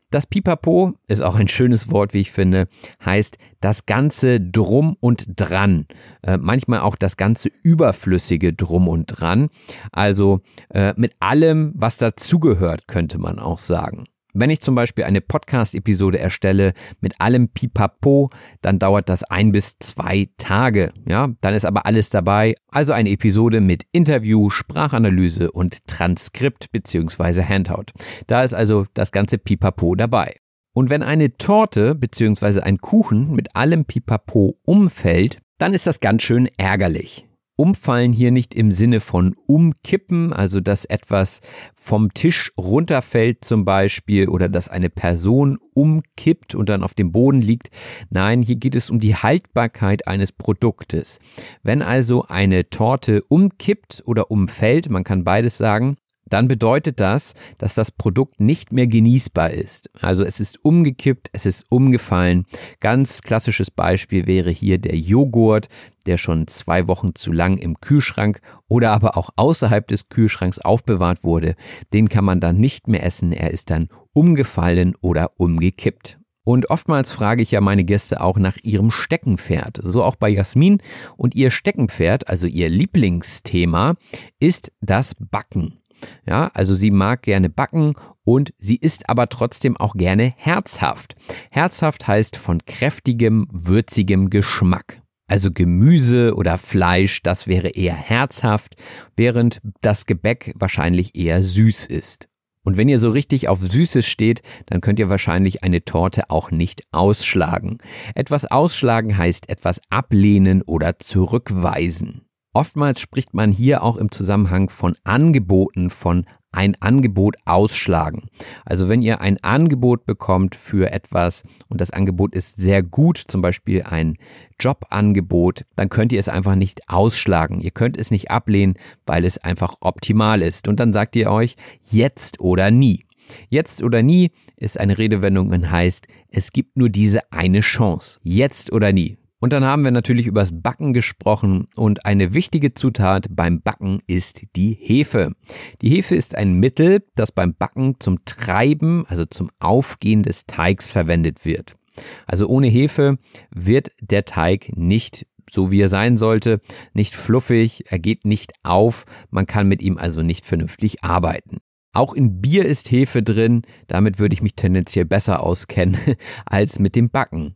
Das Pipapo ist auch ein schönes Wort, wie ich finde, heißt das ganze Drum und Dran. Äh, manchmal auch das ganze überflüssige Drum und Dran. Also äh, mit allem, was dazugehört, könnte man auch sagen. Wenn ich zum Beispiel eine Podcast-Episode erstelle mit allem Pipapo, dann dauert das ein bis zwei Tage. Ja, dann ist aber alles dabei. Also eine Episode mit Interview, Sprachanalyse und Transkript bzw. Handout. Da ist also das ganze Pipapo dabei. Und wenn eine Torte bzw. ein Kuchen mit allem Pipapo umfällt, dann ist das ganz schön ärgerlich. Umfallen hier nicht im Sinne von umkippen, also dass etwas vom Tisch runterfällt zum Beispiel oder dass eine Person umkippt und dann auf dem Boden liegt. Nein, hier geht es um die Haltbarkeit eines Produktes. Wenn also eine Torte umkippt oder umfällt, man kann beides sagen, dann bedeutet das, dass das Produkt nicht mehr genießbar ist. Also es ist umgekippt, es ist umgefallen. Ganz klassisches Beispiel wäre hier der Joghurt, der schon zwei Wochen zu lang im Kühlschrank oder aber auch außerhalb des Kühlschranks aufbewahrt wurde. Den kann man dann nicht mehr essen, er ist dann umgefallen oder umgekippt. Und oftmals frage ich ja meine Gäste auch nach ihrem Steckenpferd. So auch bei Jasmin. Und ihr Steckenpferd, also ihr Lieblingsthema, ist das Backen. Ja, also sie mag gerne backen und sie ist aber trotzdem auch gerne herzhaft. Herzhaft heißt von kräftigem, würzigem Geschmack. Also Gemüse oder Fleisch, das wäre eher herzhaft, während das Gebäck wahrscheinlich eher süß ist. Und wenn ihr so richtig auf Süßes steht, dann könnt ihr wahrscheinlich eine Torte auch nicht ausschlagen. Etwas ausschlagen heißt etwas ablehnen oder zurückweisen. Oftmals spricht man hier auch im Zusammenhang von Angeboten, von ein Angebot ausschlagen. Also wenn ihr ein Angebot bekommt für etwas und das Angebot ist sehr gut, zum Beispiel ein Jobangebot, dann könnt ihr es einfach nicht ausschlagen. Ihr könnt es nicht ablehnen, weil es einfach optimal ist. Und dann sagt ihr euch jetzt oder nie. Jetzt oder nie ist eine Redewendung und heißt, es gibt nur diese eine Chance. Jetzt oder nie. Und dann haben wir natürlich übers Backen gesprochen und eine wichtige Zutat beim Backen ist die Hefe. Die Hefe ist ein Mittel, das beim Backen zum Treiben, also zum Aufgehen des Teigs verwendet wird. Also ohne Hefe wird der Teig nicht so wie er sein sollte, nicht fluffig, er geht nicht auf, man kann mit ihm also nicht vernünftig arbeiten. Auch in Bier ist Hefe drin, damit würde ich mich tendenziell besser auskennen (laughs) als mit dem Backen.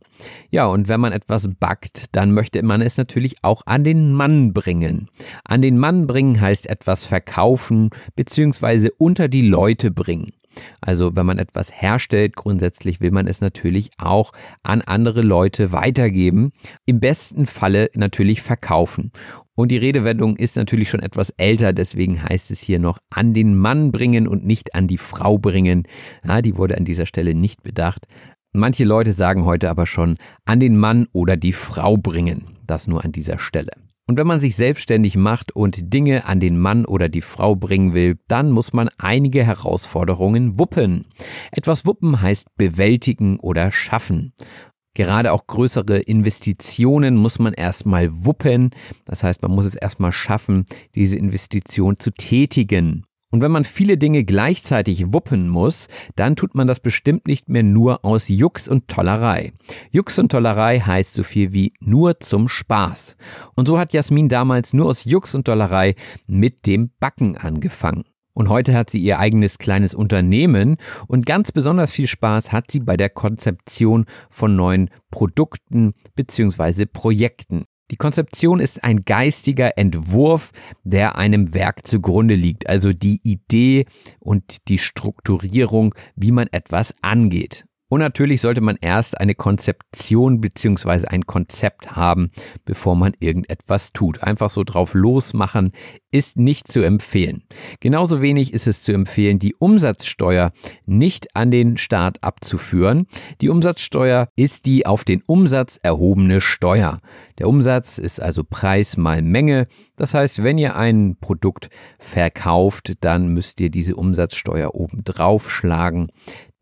Ja, und wenn man etwas backt, dann möchte man es natürlich auch an den Mann bringen. An den Mann bringen heißt etwas verkaufen bzw. unter die Leute bringen. Also wenn man etwas herstellt, grundsätzlich will man es natürlich auch an andere Leute weitergeben. Im besten Falle natürlich verkaufen. Und die Redewendung ist natürlich schon etwas älter, deswegen heißt es hier noch an den Mann bringen und nicht an die Frau bringen. Ja, die wurde an dieser Stelle nicht bedacht. Manche Leute sagen heute aber schon an den Mann oder die Frau bringen. Das nur an dieser Stelle. Und wenn man sich selbstständig macht und Dinge an den Mann oder die Frau bringen will, dann muss man einige Herausforderungen wuppen. Etwas wuppen heißt bewältigen oder schaffen. Gerade auch größere Investitionen muss man erstmal wuppen. Das heißt, man muss es erstmal schaffen, diese Investition zu tätigen. Und wenn man viele Dinge gleichzeitig wuppen muss, dann tut man das bestimmt nicht mehr nur aus Jux und Tollerei. Jux und Tollerei heißt so viel wie nur zum Spaß. Und so hat Jasmin damals nur aus Jux und Tollerei mit dem Backen angefangen. Und heute hat sie ihr eigenes kleines Unternehmen und ganz besonders viel Spaß hat sie bei der Konzeption von neuen Produkten bzw. Projekten. Die Konzeption ist ein geistiger Entwurf, der einem Werk zugrunde liegt, also die Idee und die Strukturierung, wie man etwas angeht. Und natürlich sollte man erst eine Konzeption bzw. ein Konzept haben, bevor man irgendetwas tut. Einfach so drauf losmachen ist nicht zu empfehlen. Genauso wenig ist es zu empfehlen, die Umsatzsteuer nicht an den Staat abzuführen. Die Umsatzsteuer ist die auf den Umsatz erhobene Steuer. Der Umsatz ist also Preis mal Menge. Das heißt, wenn ihr ein Produkt verkauft, dann müsst ihr diese Umsatzsteuer oben drauf schlagen.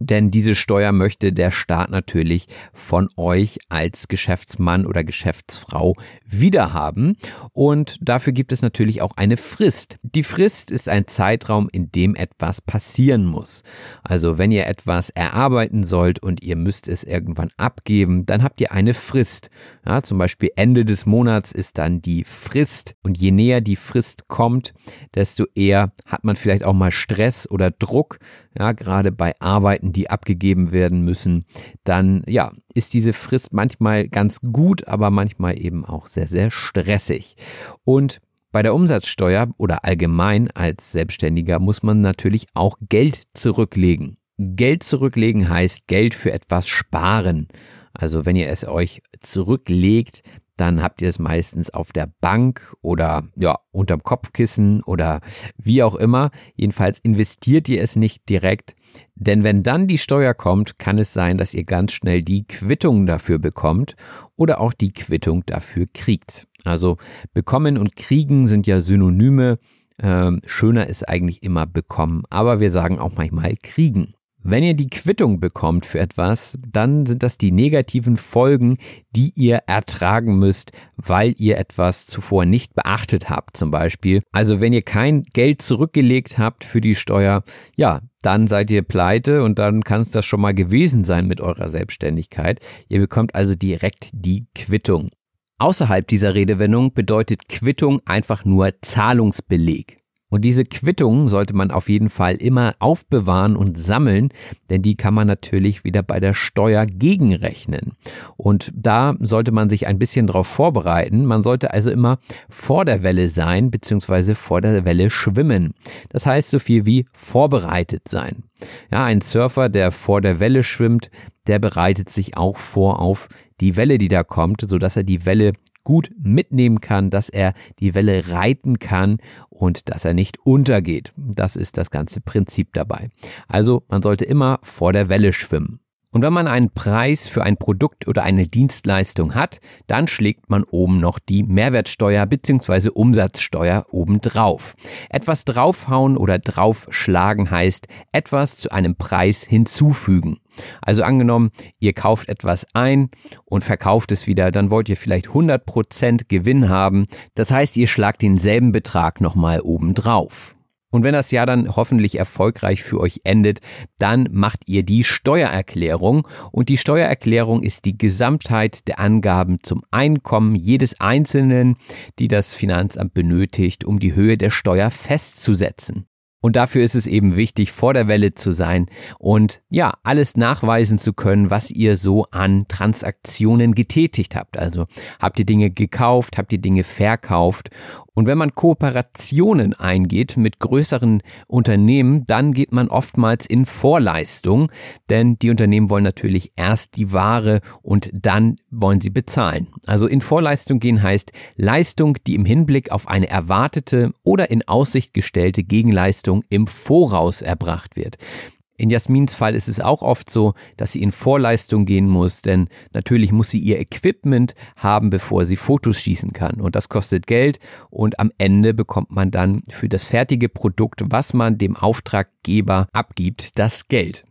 Denn diese Steuer möchte der Staat natürlich von euch als Geschäftsmann oder Geschäftsfrau wiederhaben. Und dafür gibt es natürlich auch eine Frist. Die Frist ist ein Zeitraum, in dem etwas passieren muss. Also wenn ihr etwas erarbeiten sollt und ihr müsst es irgendwann abgeben, dann habt ihr eine Frist. Ja, zum Beispiel Ende des Monats ist dann die Frist. Und je näher die Frist kommt, desto eher hat man vielleicht auch mal Stress oder Druck. Ja, gerade bei Arbeiten die abgegeben werden müssen, dann ja, ist diese Frist manchmal ganz gut, aber manchmal eben auch sehr, sehr stressig. Und bei der Umsatzsteuer oder allgemein als Selbstständiger muss man natürlich auch Geld zurücklegen. Geld zurücklegen heißt Geld für etwas sparen. Also wenn ihr es euch zurücklegt, dann habt ihr es meistens auf der Bank oder ja, unterm Kopfkissen oder wie auch immer. Jedenfalls investiert ihr es nicht direkt, denn wenn dann die Steuer kommt, kann es sein, dass ihr ganz schnell die Quittung dafür bekommt oder auch die Quittung dafür kriegt. Also bekommen und kriegen sind ja Synonyme. Ähm, schöner ist eigentlich immer bekommen, aber wir sagen auch manchmal kriegen. Wenn ihr die Quittung bekommt für etwas, dann sind das die negativen Folgen, die ihr ertragen müsst, weil ihr etwas zuvor nicht beachtet habt, zum Beispiel. Also wenn ihr kein Geld zurückgelegt habt für die Steuer, ja, dann seid ihr pleite und dann kann es das schon mal gewesen sein mit eurer Selbstständigkeit. Ihr bekommt also direkt die Quittung. Außerhalb dieser Redewendung bedeutet Quittung einfach nur Zahlungsbeleg. Und diese Quittung sollte man auf jeden Fall immer aufbewahren und sammeln, denn die kann man natürlich wieder bei der Steuer gegenrechnen. Und da sollte man sich ein bisschen darauf vorbereiten. Man sollte also immer vor der Welle sein, beziehungsweise vor der Welle schwimmen. Das heißt so viel wie vorbereitet sein. Ja, ein Surfer, der vor der Welle schwimmt, der bereitet sich auch vor auf die Welle, die da kommt, so dass er die Welle gut mitnehmen kann, dass er die Welle reiten kann und dass er nicht untergeht. Das ist das ganze Prinzip dabei. Also man sollte immer vor der Welle schwimmen. Und wenn man einen Preis für ein Produkt oder eine Dienstleistung hat, dann schlägt man oben noch die Mehrwertsteuer bzw. Umsatzsteuer obendrauf. Etwas draufhauen oder draufschlagen heißt etwas zu einem Preis hinzufügen. Also angenommen, ihr kauft etwas ein und verkauft es wieder, dann wollt ihr vielleicht 100% Gewinn haben. Das heißt, ihr schlagt denselben Betrag nochmal obendrauf. Und wenn das Jahr dann hoffentlich erfolgreich für euch endet, dann macht ihr die Steuererklärung. Und die Steuererklärung ist die Gesamtheit der Angaben zum Einkommen jedes Einzelnen, die das Finanzamt benötigt, um die Höhe der Steuer festzusetzen. Und dafür ist es eben wichtig, vor der Welle zu sein und ja, alles nachweisen zu können, was ihr so an Transaktionen getätigt habt. Also habt ihr Dinge gekauft, habt ihr Dinge verkauft und wenn man Kooperationen eingeht mit größeren Unternehmen, dann geht man oftmals in Vorleistung, denn die Unternehmen wollen natürlich erst die Ware und dann wollen sie bezahlen. Also in Vorleistung gehen heißt Leistung, die im Hinblick auf eine erwartete oder in Aussicht gestellte Gegenleistung im Voraus erbracht wird. In Jasmins Fall ist es auch oft so, dass sie in Vorleistung gehen muss, denn natürlich muss sie ihr Equipment haben, bevor sie Fotos schießen kann. Und das kostet Geld und am Ende bekommt man dann für das fertige Produkt, was man dem Auftraggeber abgibt, das Geld.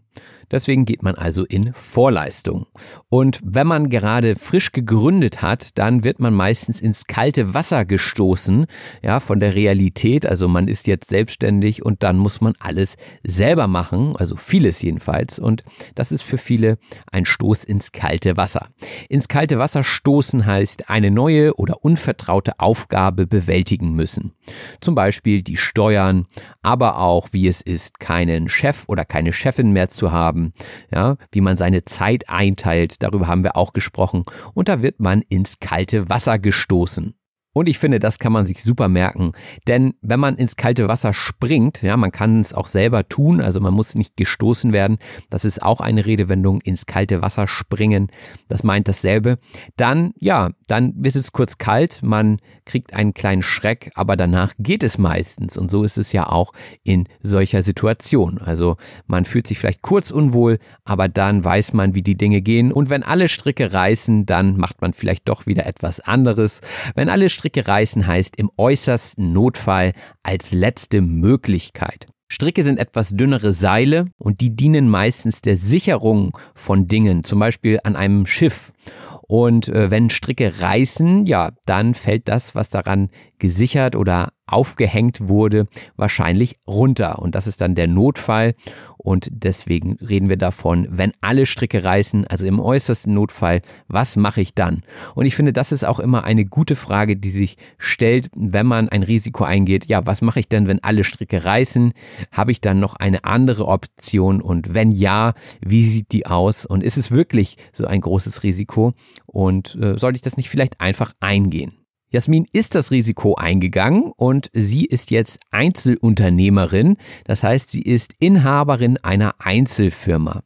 Deswegen geht man also in Vorleistung. Und wenn man gerade frisch gegründet hat, dann wird man meistens ins kalte Wasser gestoßen, ja, von der Realität. Also man ist jetzt selbstständig und dann muss man alles selber machen, also vieles jedenfalls. Und das ist für viele ein Stoß ins kalte Wasser. Ins kalte Wasser stoßen heißt eine neue oder unvertraute Aufgabe bewältigen müssen. Zum Beispiel die Steuern, aber auch wie es ist, keinen Chef oder keine Chefin mehr zu haben haben, ja, wie man seine Zeit einteilt, darüber haben wir auch gesprochen und da wird man ins kalte Wasser gestoßen. Und ich finde, das kann man sich super merken. Denn wenn man ins kalte Wasser springt, ja, man kann es auch selber tun, also man muss nicht gestoßen werden. Das ist auch eine Redewendung, ins kalte Wasser springen. Das meint dasselbe. Dann, ja, dann ist es kurz kalt, man kriegt einen kleinen Schreck, aber danach geht es meistens. Und so ist es ja auch in solcher Situation. Also man fühlt sich vielleicht kurz unwohl, aber dann weiß man, wie die Dinge gehen. Und wenn alle Stricke reißen, dann macht man vielleicht doch wieder etwas anderes. Wenn alle Stricke reißen heißt im äußersten Notfall als letzte Möglichkeit. Stricke sind etwas dünnere Seile und die dienen meistens der Sicherung von Dingen, zum Beispiel an einem Schiff. Und äh, wenn Stricke reißen, ja, dann fällt das, was daran gesichert oder aufgehängt wurde, wahrscheinlich runter. Und das ist dann der Notfall. Und deswegen reden wir davon, wenn alle Stricke reißen, also im äußersten Notfall, was mache ich dann? Und ich finde, das ist auch immer eine gute Frage, die sich stellt, wenn man ein Risiko eingeht. Ja, was mache ich denn, wenn alle Stricke reißen? Habe ich dann noch eine andere Option? Und wenn ja, wie sieht die aus? Und ist es wirklich so ein großes Risiko? Und äh, sollte ich das nicht vielleicht einfach eingehen? Jasmin ist das Risiko eingegangen und sie ist jetzt Einzelunternehmerin. Das heißt, sie ist Inhaberin einer Einzelfirma.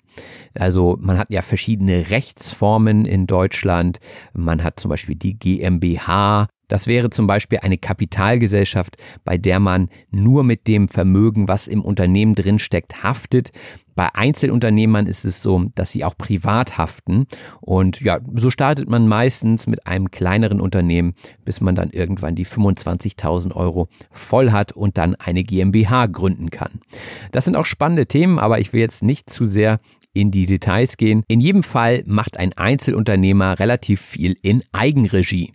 Also man hat ja verschiedene Rechtsformen in Deutschland. Man hat zum Beispiel die GmbH, das wäre zum Beispiel eine Kapitalgesellschaft, bei der man nur mit dem Vermögen, was im Unternehmen drinsteckt, haftet. Bei Einzelunternehmern ist es so, dass sie auch privat haften. Und ja, so startet man meistens mit einem kleineren Unternehmen, bis man dann irgendwann die 25.000 Euro voll hat und dann eine GmbH gründen kann. Das sind auch spannende Themen, aber ich will jetzt nicht zu sehr in die Details gehen. In jedem Fall macht ein Einzelunternehmer relativ viel in Eigenregie.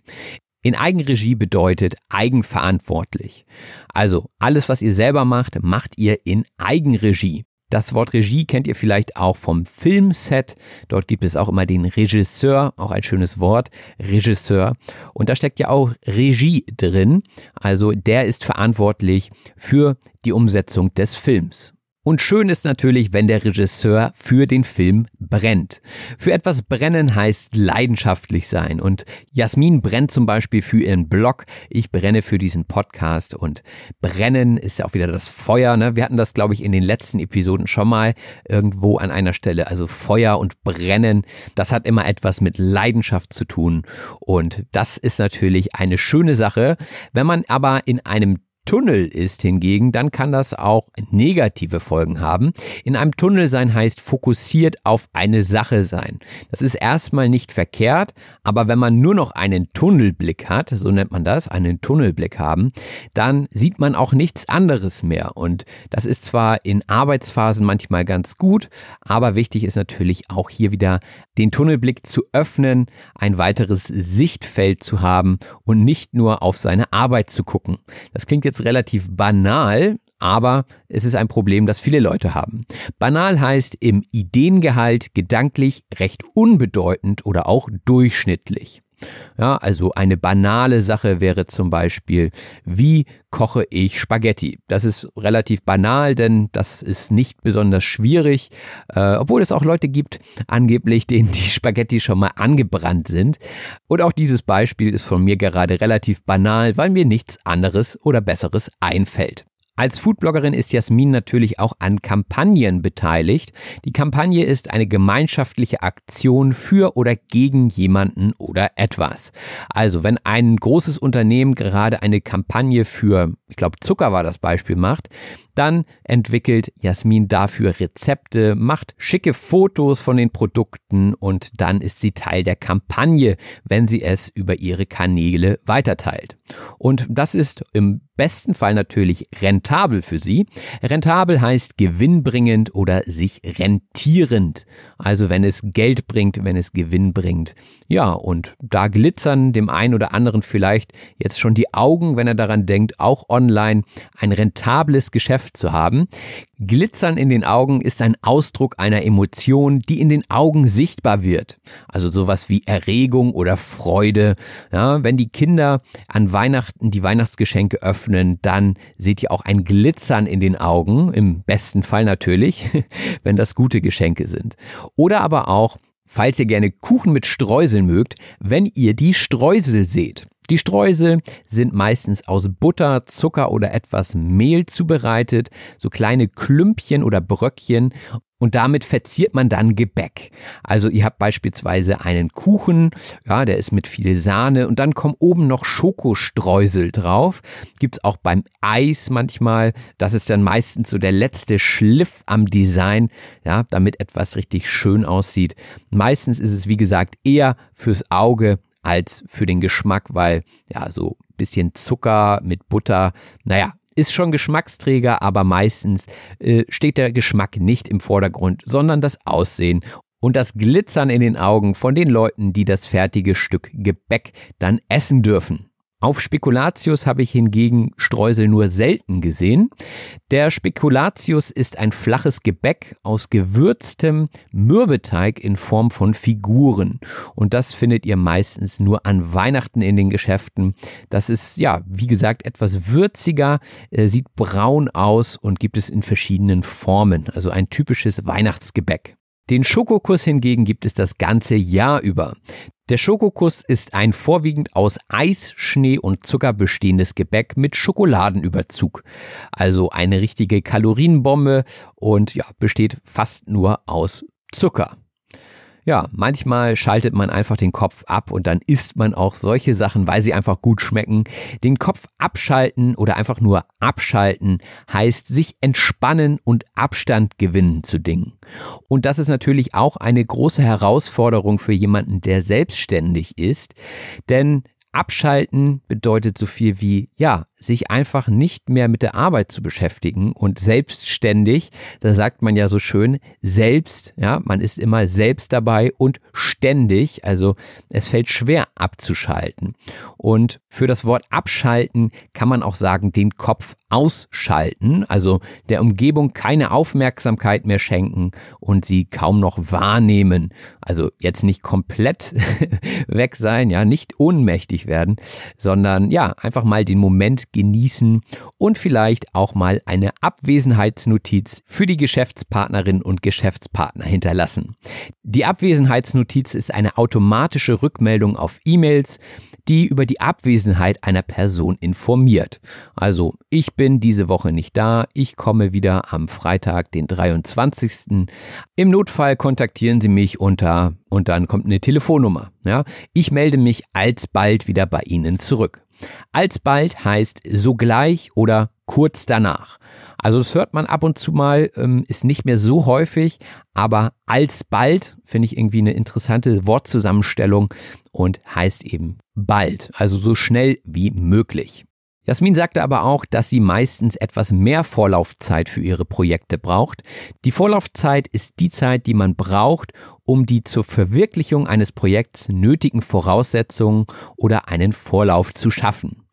In Eigenregie bedeutet eigenverantwortlich. Also alles, was ihr selber macht, macht ihr in Eigenregie. Das Wort Regie kennt ihr vielleicht auch vom Filmset. Dort gibt es auch immer den Regisseur, auch ein schönes Wort, Regisseur. Und da steckt ja auch Regie drin. Also der ist verantwortlich für die Umsetzung des Films. Und schön ist natürlich, wenn der Regisseur für den Film brennt. Für etwas brennen heißt leidenschaftlich sein. Und Jasmin brennt zum Beispiel für ihren Blog. Ich brenne für diesen Podcast. Und brennen ist ja auch wieder das Feuer. Ne? Wir hatten das, glaube ich, in den letzten Episoden schon mal irgendwo an einer Stelle. Also Feuer und brennen, das hat immer etwas mit Leidenschaft zu tun. Und das ist natürlich eine schöne Sache. Wenn man aber in einem Tunnel ist hingegen, dann kann das auch negative Folgen haben. In einem Tunnel sein heißt fokussiert auf eine Sache sein. Das ist erstmal nicht verkehrt, aber wenn man nur noch einen Tunnelblick hat, so nennt man das, einen Tunnelblick haben, dann sieht man auch nichts anderes mehr. Und das ist zwar in Arbeitsphasen manchmal ganz gut, aber wichtig ist natürlich auch hier wieder den Tunnelblick zu öffnen, ein weiteres Sichtfeld zu haben und nicht nur auf seine Arbeit zu gucken. Das klingt jetzt relativ banal, aber es ist ein Problem, das viele Leute haben. Banal heißt im Ideengehalt gedanklich recht unbedeutend oder auch durchschnittlich. Ja, also eine banale Sache wäre zum Beispiel, wie koche ich Spaghetti? Das ist relativ banal, denn das ist nicht besonders schwierig, äh, obwohl es auch Leute gibt, angeblich, denen die Spaghetti schon mal angebrannt sind. Und auch dieses Beispiel ist von mir gerade relativ banal, weil mir nichts anderes oder besseres einfällt. Als Foodbloggerin ist Jasmin natürlich auch an Kampagnen beteiligt. Die Kampagne ist eine gemeinschaftliche Aktion für oder gegen jemanden oder etwas. Also wenn ein großes Unternehmen gerade eine Kampagne für, ich glaube Zucker war das Beispiel macht, dann entwickelt Jasmin dafür Rezepte, macht schicke Fotos von den Produkten und dann ist sie Teil der Kampagne, wenn sie es über ihre Kanäle weiterteilt. Und das ist im besten Fall natürlich rentabel für Sie. Rentabel heißt gewinnbringend oder sich rentierend. Also wenn es Geld bringt, wenn es Gewinn bringt. Ja, und da glitzern dem einen oder anderen vielleicht jetzt schon die Augen, wenn er daran denkt, auch online ein rentables Geschäft zu haben. Glitzern in den Augen ist ein Ausdruck einer Emotion, die in den Augen sichtbar wird. Also sowas wie Erregung oder Freude. Ja, wenn die Kinder an Weihnachten die Weihnachtsgeschenke öffnen, dann seht ihr auch ein Glitzern in den Augen. Im besten Fall natürlich, (laughs) wenn das gute Geschenke sind. Oder aber auch, falls ihr gerne Kuchen mit Streuseln mögt, wenn ihr die Streusel seht. Die Streusel sind meistens aus Butter, Zucker oder etwas Mehl zubereitet, so kleine Klümpchen oder Bröckchen und damit verziert man dann Gebäck. Also ihr habt beispielsweise einen Kuchen, ja, der ist mit viel Sahne und dann kommen oben noch Schokostreusel drauf. Gibt's auch beim Eis manchmal. Das ist dann meistens so der letzte Schliff am Design, ja, damit etwas richtig schön aussieht. Meistens ist es wie gesagt eher fürs Auge als für den Geschmack, weil ja, so bisschen Zucker mit Butter, naja, ist schon Geschmacksträger, aber meistens äh, steht der Geschmack nicht im Vordergrund, sondern das Aussehen und das Glitzern in den Augen von den Leuten, die das fertige Stück Gebäck dann essen dürfen. Auf Spekulatius habe ich hingegen Streusel nur selten gesehen. Der Spekulatius ist ein flaches Gebäck aus gewürztem Mürbeteig in Form von Figuren. Und das findet ihr meistens nur an Weihnachten in den Geschäften. Das ist, ja, wie gesagt, etwas würziger, äh, sieht braun aus und gibt es in verschiedenen Formen. Also ein typisches Weihnachtsgebäck. Den Schokokuss hingegen gibt es das ganze Jahr über. Der Schokokuss ist ein vorwiegend aus Eis, Schnee und Zucker bestehendes Gebäck mit Schokoladenüberzug. Also eine richtige Kalorienbombe und ja, besteht fast nur aus Zucker. Ja, manchmal schaltet man einfach den Kopf ab und dann isst man auch solche Sachen, weil sie einfach gut schmecken. Den Kopf abschalten oder einfach nur abschalten heißt sich entspannen und Abstand gewinnen zu Dingen. Und das ist natürlich auch eine große Herausforderung für jemanden, der selbstständig ist, denn Abschalten bedeutet so viel wie, ja, sich einfach nicht mehr mit der Arbeit zu beschäftigen und selbstständig, da sagt man ja so schön, selbst, ja, man ist immer selbst dabei und ständig, also es fällt schwer abzuschalten. Und für das Wort abschalten kann man auch sagen, den Kopf ausschalten, also der Umgebung keine Aufmerksamkeit mehr schenken und sie kaum noch wahrnehmen. Also jetzt nicht komplett (laughs) weg sein, ja, nicht ohnmächtig werden, sondern ja, einfach mal den Moment genießen und vielleicht auch mal eine Abwesenheitsnotiz für die Geschäftspartnerin und Geschäftspartner hinterlassen. Die Abwesenheitsnotiz ist eine automatische Rückmeldung auf E-Mails, die über die Abwesenheit einer Person informiert. Also, ich bin diese Woche nicht da, ich komme wieder am Freitag, den 23. Im Notfall kontaktieren Sie mich unter und dann kommt eine Telefonnummer. Ja? Ich melde mich alsbald wieder bei Ihnen zurück. Alsbald heißt sogleich oder kurz danach. Also das hört man ab und zu mal, ähm, ist nicht mehr so häufig, aber alsbald finde ich irgendwie eine interessante Wortzusammenstellung und heißt eben bald, also so schnell wie möglich. Jasmin sagte aber auch, dass sie meistens etwas mehr Vorlaufzeit für ihre Projekte braucht. Die Vorlaufzeit ist die Zeit, die man braucht, um die zur Verwirklichung eines Projekts nötigen Voraussetzungen oder einen Vorlauf zu schaffen.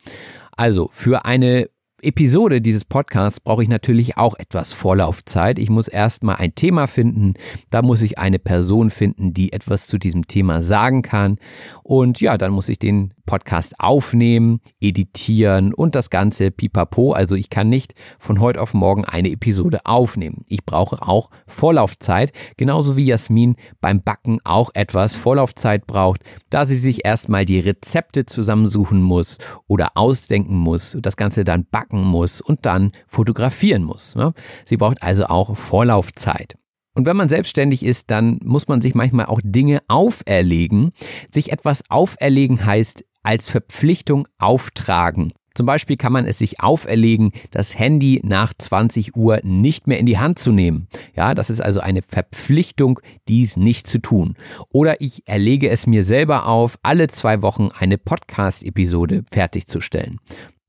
Also für eine Episode dieses Podcasts brauche ich natürlich auch etwas Vorlaufzeit. Ich muss erstmal ein Thema finden, da muss ich eine Person finden, die etwas zu diesem Thema sagen kann. Und ja, dann muss ich den Podcast aufnehmen, editieren und das Ganze pipapo. Also ich kann nicht von heute auf morgen eine Episode aufnehmen. Ich brauche auch Vorlaufzeit, genauso wie Jasmin beim Backen auch etwas Vorlaufzeit braucht, da sie sich erstmal die Rezepte zusammensuchen muss oder ausdenken muss, das Ganze dann backen muss und dann fotografieren muss. Sie braucht also auch Vorlaufzeit. Und wenn man selbstständig ist, dann muss man sich manchmal auch Dinge auferlegen. Sich etwas auferlegen heißt als Verpflichtung auftragen. Zum Beispiel kann man es sich auferlegen, das Handy nach 20 Uhr nicht mehr in die Hand zu nehmen. Ja, das ist also eine Verpflichtung, dies nicht zu tun. Oder ich erlege es mir selber auf, alle zwei Wochen eine Podcast-Episode fertigzustellen.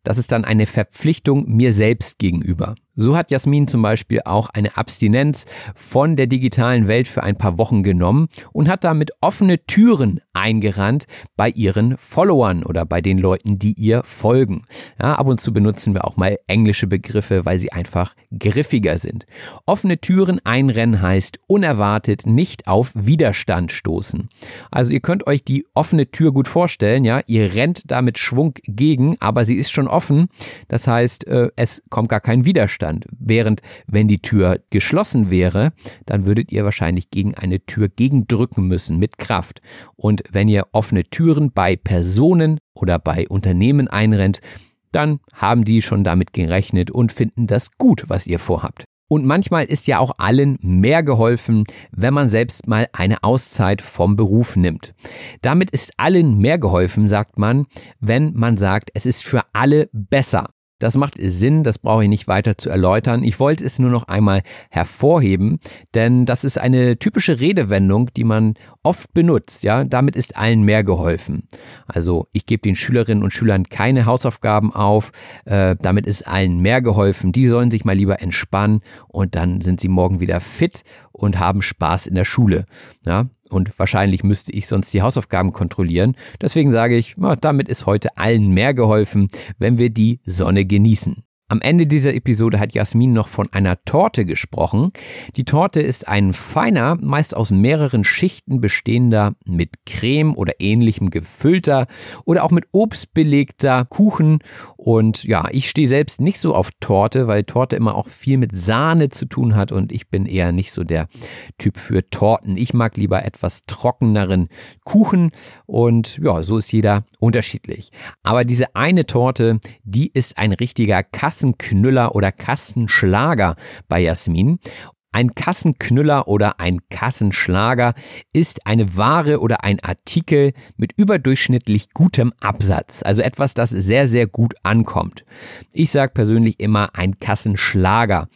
Das ist dann eine Verpflichtung mir selbst gegenüber. So hat Jasmin zum Beispiel auch eine Abstinenz von der digitalen Welt für ein paar Wochen genommen und hat damit offene Türen eingerannt bei ihren Followern oder bei den Leuten, die ihr folgen. Ja, ab und zu benutzen wir auch mal englische Begriffe, weil sie einfach griffiger sind. Offene Türen einrennen heißt unerwartet nicht auf Widerstand stoßen. Also ihr könnt euch die offene Tür gut vorstellen, ja, ihr rennt da mit Schwung gegen, aber sie ist schon offen. Das heißt, äh, es kommt gar kein Widerstand. Widerstand. Während wenn die Tür geschlossen wäre, dann würdet ihr wahrscheinlich gegen eine Tür gegendrücken müssen mit Kraft. Und wenn ihr offene Türen bei Personen oder bei Unternehmen einrennt, dann haben die schon damit gerechnet und finden das gut, was ihr vorhabt. Und manchmal ist ja auch allen mehr geholfen, wenn man selbst mal eine Auszeit vom Beruf nimmt. Damit ist allen mehr geholfen, sagt man, wenn man sagt, es ist für alle besser. Das macht Sinn, das brauche ich nicht weiter zu erläutern. Ich wollte es nur noch einmal hervorheben, denn das ist eine typische Redewendung, die man oft benutzt. Ja, damit ist allen mehr geholfen. Also ich gebe den Schülerinnen und Schülern keine Hausaufgaben auf. Äh, damit ist allen mehr geholfen. Die sollen sich mal lieber entspannen und dann sind sie morgen wieder fit und haben Spaß in der Schule. Ja, und wahrscheinlich müsste ich sonst die Hausaufgaben kontrollieren. Deswegen sage ich, damit ist heute allen mehr geholfen, wenn wir die Sonne genießen. Am Ende dieser Episode hat Jasmin noch von einer Torte gesprochen. Die Torte ist ein feiner, meist aus mehreren Schichten bestehender, mit Creme oder ähnlichem gefüllter oder auch mit Obst belegter Kuchen. Und ja, ich stehe selbst nicht so auf Torte, weil Torte immer auch viel mit Sahne zu tun hat und ich bin eher nicht so der Typ für Torten. Ich mag lieber etwas trockeneren Kuchen und ja, so ist jeder unterschiedlich. Aber diese eine Torte, die ist ein richtiger Kasten Kassenknüller oder Kassenschlager bei Jasmin. Ein Kassenknüller oder ein Kassenschlager ist eine Ware oder ein Artikel mit überdurchschnittlich gutem Absatz, also etwas, das sehr, sehr gut ankommt. Ich sage persönlich immer ein Kassenschlager.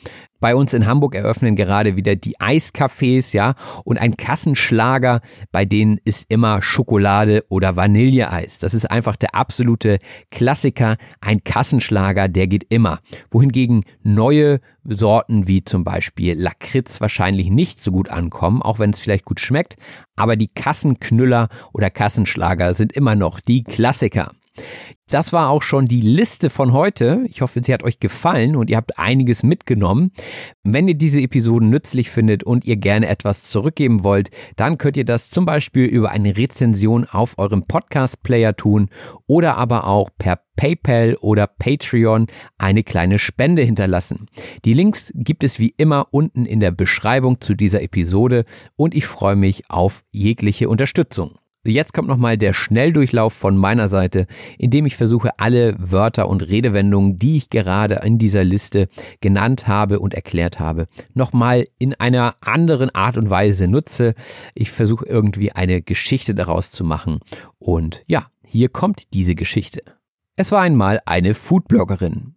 Bei uns in Hamburg eröffnen gerade wieder die Eiscafés, ja, und ein Kassenschlager, bei denen ist immer Schokolade oder Vanilleeis. Das ist einfach der absolute Klassiker. Ein Kassenschlager, der geht immer. Wohingegen neue Sorten wie zum Beispiel Lakritz wahrscheinlich nicht so gut ankommen, auch wenn es vielleicht gut schmeckt. Aber die Kassenknüller oder Kassenschlager sind immer noch die Klassiker. Das war auch schon die Liste von heute. Ich hoffe, sie hat euch gefallen und ihr habt einiges mitgenommen. Wenn ihr diese Episoden nützlich findet und ihr gerne etwas zurückgeben wollt, dann könnt ihr das zum Beispiel über eine Rezension auf eurem Podcast-Player tun oder aber auch per PayPal oder Patreon eine kleine Spende hinterlassen. Die Links gibt es wie immer unten in der Beschreibung zu dieser Episode und ich freue mich auf jegliche Unterstützung. Jetzt kommt nochmal der Schnelldurchlauf von meiner Seite, indem ich versuche, alle Wörter und Redewendungen, die ich gerade in dieser Liste genannt habe und erklärt habe, nochmal in einer anderen Art und Weise nutze. Ich versuche irgendwie eine Geschichte daraus zu machen. Und ja, hier kommt diese Geschichte. Es war einmal eine Foodbloggerin.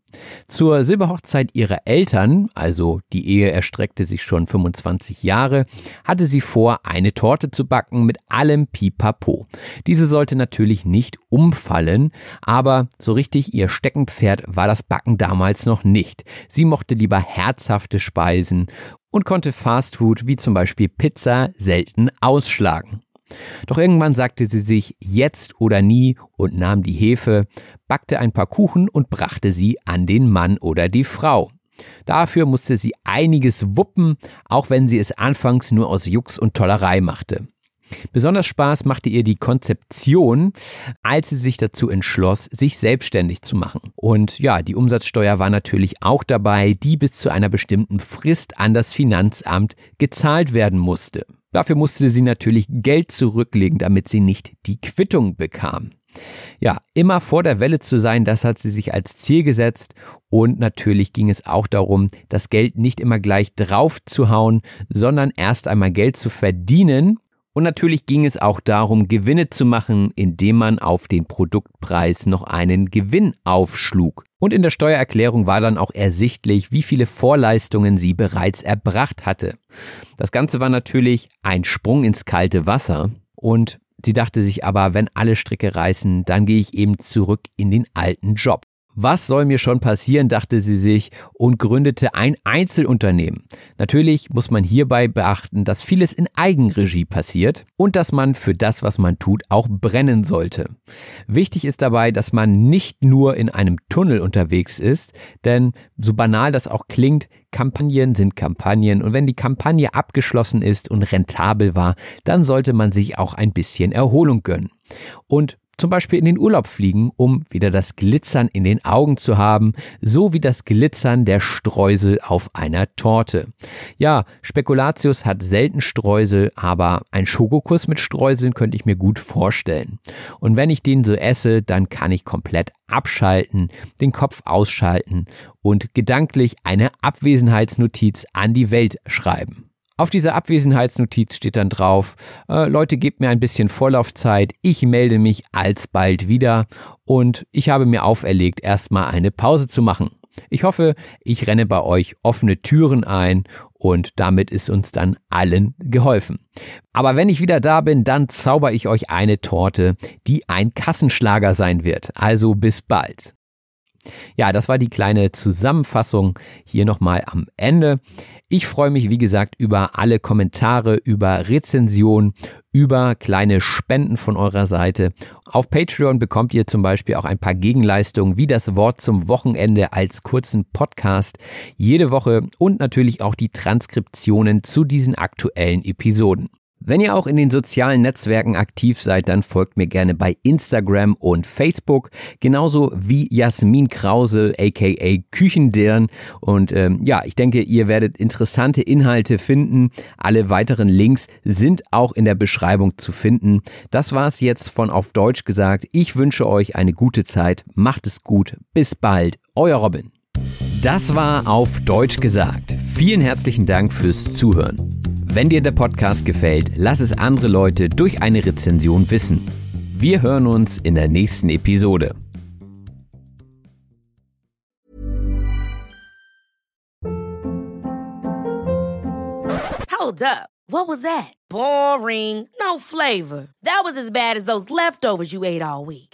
Zur Silberhochzeit ihrer Eltern, also die Ehe erstreckte sich schon 25 Jahre, hatte sie vor, eine Torte zu backen mit allem Pipapo. Diese sollte natürlich nicht umfallen, aber so richtig ihr Steckenpferd war das Backen damals noch nicht. Sie mochte lieber herzhafte Speisen und konnte Fastfood wie zum Beispiel Pizza selten ausschlagen. Doch irgendwann sagte sie sich jetzt oder nie und nahm die Hefe, backte ein paar Kuchen und brachte sie an den Mann oder die Frau. Dafür musste sie einiges wuppen, auch wenn sie es anfangs nur aus Jux und Tollerei machte. Besonders Spaß machte ihr die Konzeption, als sie sich dazu entschloss, sich selbstständig zu machen. Und ja, die Umsatzsteuer war natürlich auch dabei, die bis zu einer bestimmten Frist an das Finanzamt gezahlt werden musste. Dafür musste sie natürlich Geld zurücklegen, damit sie nicht die Quittung bekam. Ja, immer vor der Welle zu sein, das hat sie sich als Ziel gesetzt und natürlich ging es auch darum, das Geld nicht immer gleich drauf zu hauen, sondern erst einmal Geld zu verdienen und natürlich ging es auch darum, Gewinne zu machen, indem man auf den Produktpreis noch einen Gewinn aufschlug. Und in der Steuererklärung war dann auch ersichtlich, wie viele Vorleistungen sie bereits erbracht hatte. Das Ganze war natürlich ein Sprung ins kalte Wasser und sie dachte sich aber, wenn alle Stricke reißen, dann gehe ich eben zurück in den alten Job. Was soll mir schon passieren, dachte sie sich und gründete ein Einzelunternehmen. Natürlich muss man hierbei beachten, dass vieles in Eigenregie passiert und dass man für das, was man tut, auch brennen sollte. Wichtig ist dabei, dass man nicht nur in einem Tunnel unterwegs ist, denn so banal das auch klingt, Kampagnen sind Kampagnen und wenn die Kampagne abgeschlossen ist und rentabel war, dann sollte man sich auch ein bisschen Erholung gönnen. Und zum Beispiel in den Urlaub fliegen, um wieder das Glitzern in den Augen zu haben, so wie das Glitzern der Streusel auf einer Torte. Ja, Spekulatius hat selten Streusel, aber ein Schokokuss mit Streuseln könnte ich mir gut vorstellen. Und wenn ich den so esse, dann kann ich komplett abschalten, den Kopf ausschalten und gedanklich eine Abwesenheitsnotiz an die Welt schreiben. Auf dieser Abwesenheitsnotiz steht dann drauf, äh, Leute, gebt mir ein bisschen Vorlaufzeit, ich melde mich alsbald wieder und ich habe mir auferlegt, erstmal eine Pause zu machen. Ich hoffe, ich renne bei euch offene Türen ein und damit ist uns dann allen geholfen. Aber wenn ich wieder da bin, dann zauber ich euch eine Torte, die ein Kassenschlager sein wird. Also bis bald. Ja, das war die kleine Zusammenfassung hier nochmal am Ende. Ich freue mich, wie gesagt, über alle Kommentare, über Rezensionen, über kleine Spenden von eurer Seite. Auf Patreon bekommt ihr zum Beispiel auch ein paar Gegenleistungen, wie das Wort zum Wochenende als kurzen Podcast jede Woche und natürlich auch die Transkriptionen zu diesen aktuellen Episoden. Wenn ihr auch in den sozialen Netzwerken aktiv seid, dann folgt mir gerne bei Instagram und Facebook, genauso wie Jasmin Krause, aka Küchendirn. Und ähm, ja, ich denke, ihr werdet interessante Inhalte finden. Alle weiteren Links sind auch in der Beschreibung zu finden. Das war's jetzt von auf Deutsch gesagt. Ich wünsche euch eine gute Zeit. Macht es gut. Bis bald. Euer Robin. Das war auf Deutsch gesagt. Vielen herzlichen Dank fürs Zuhören. Wenn dir der Podcast gefällt, lass es andere Leute durch eine Rezension wissen. Wir hören uns in der nächsten Episode. Hold up. What was that? Boring. No flavor. That was as bad as those leftovers you ate all week.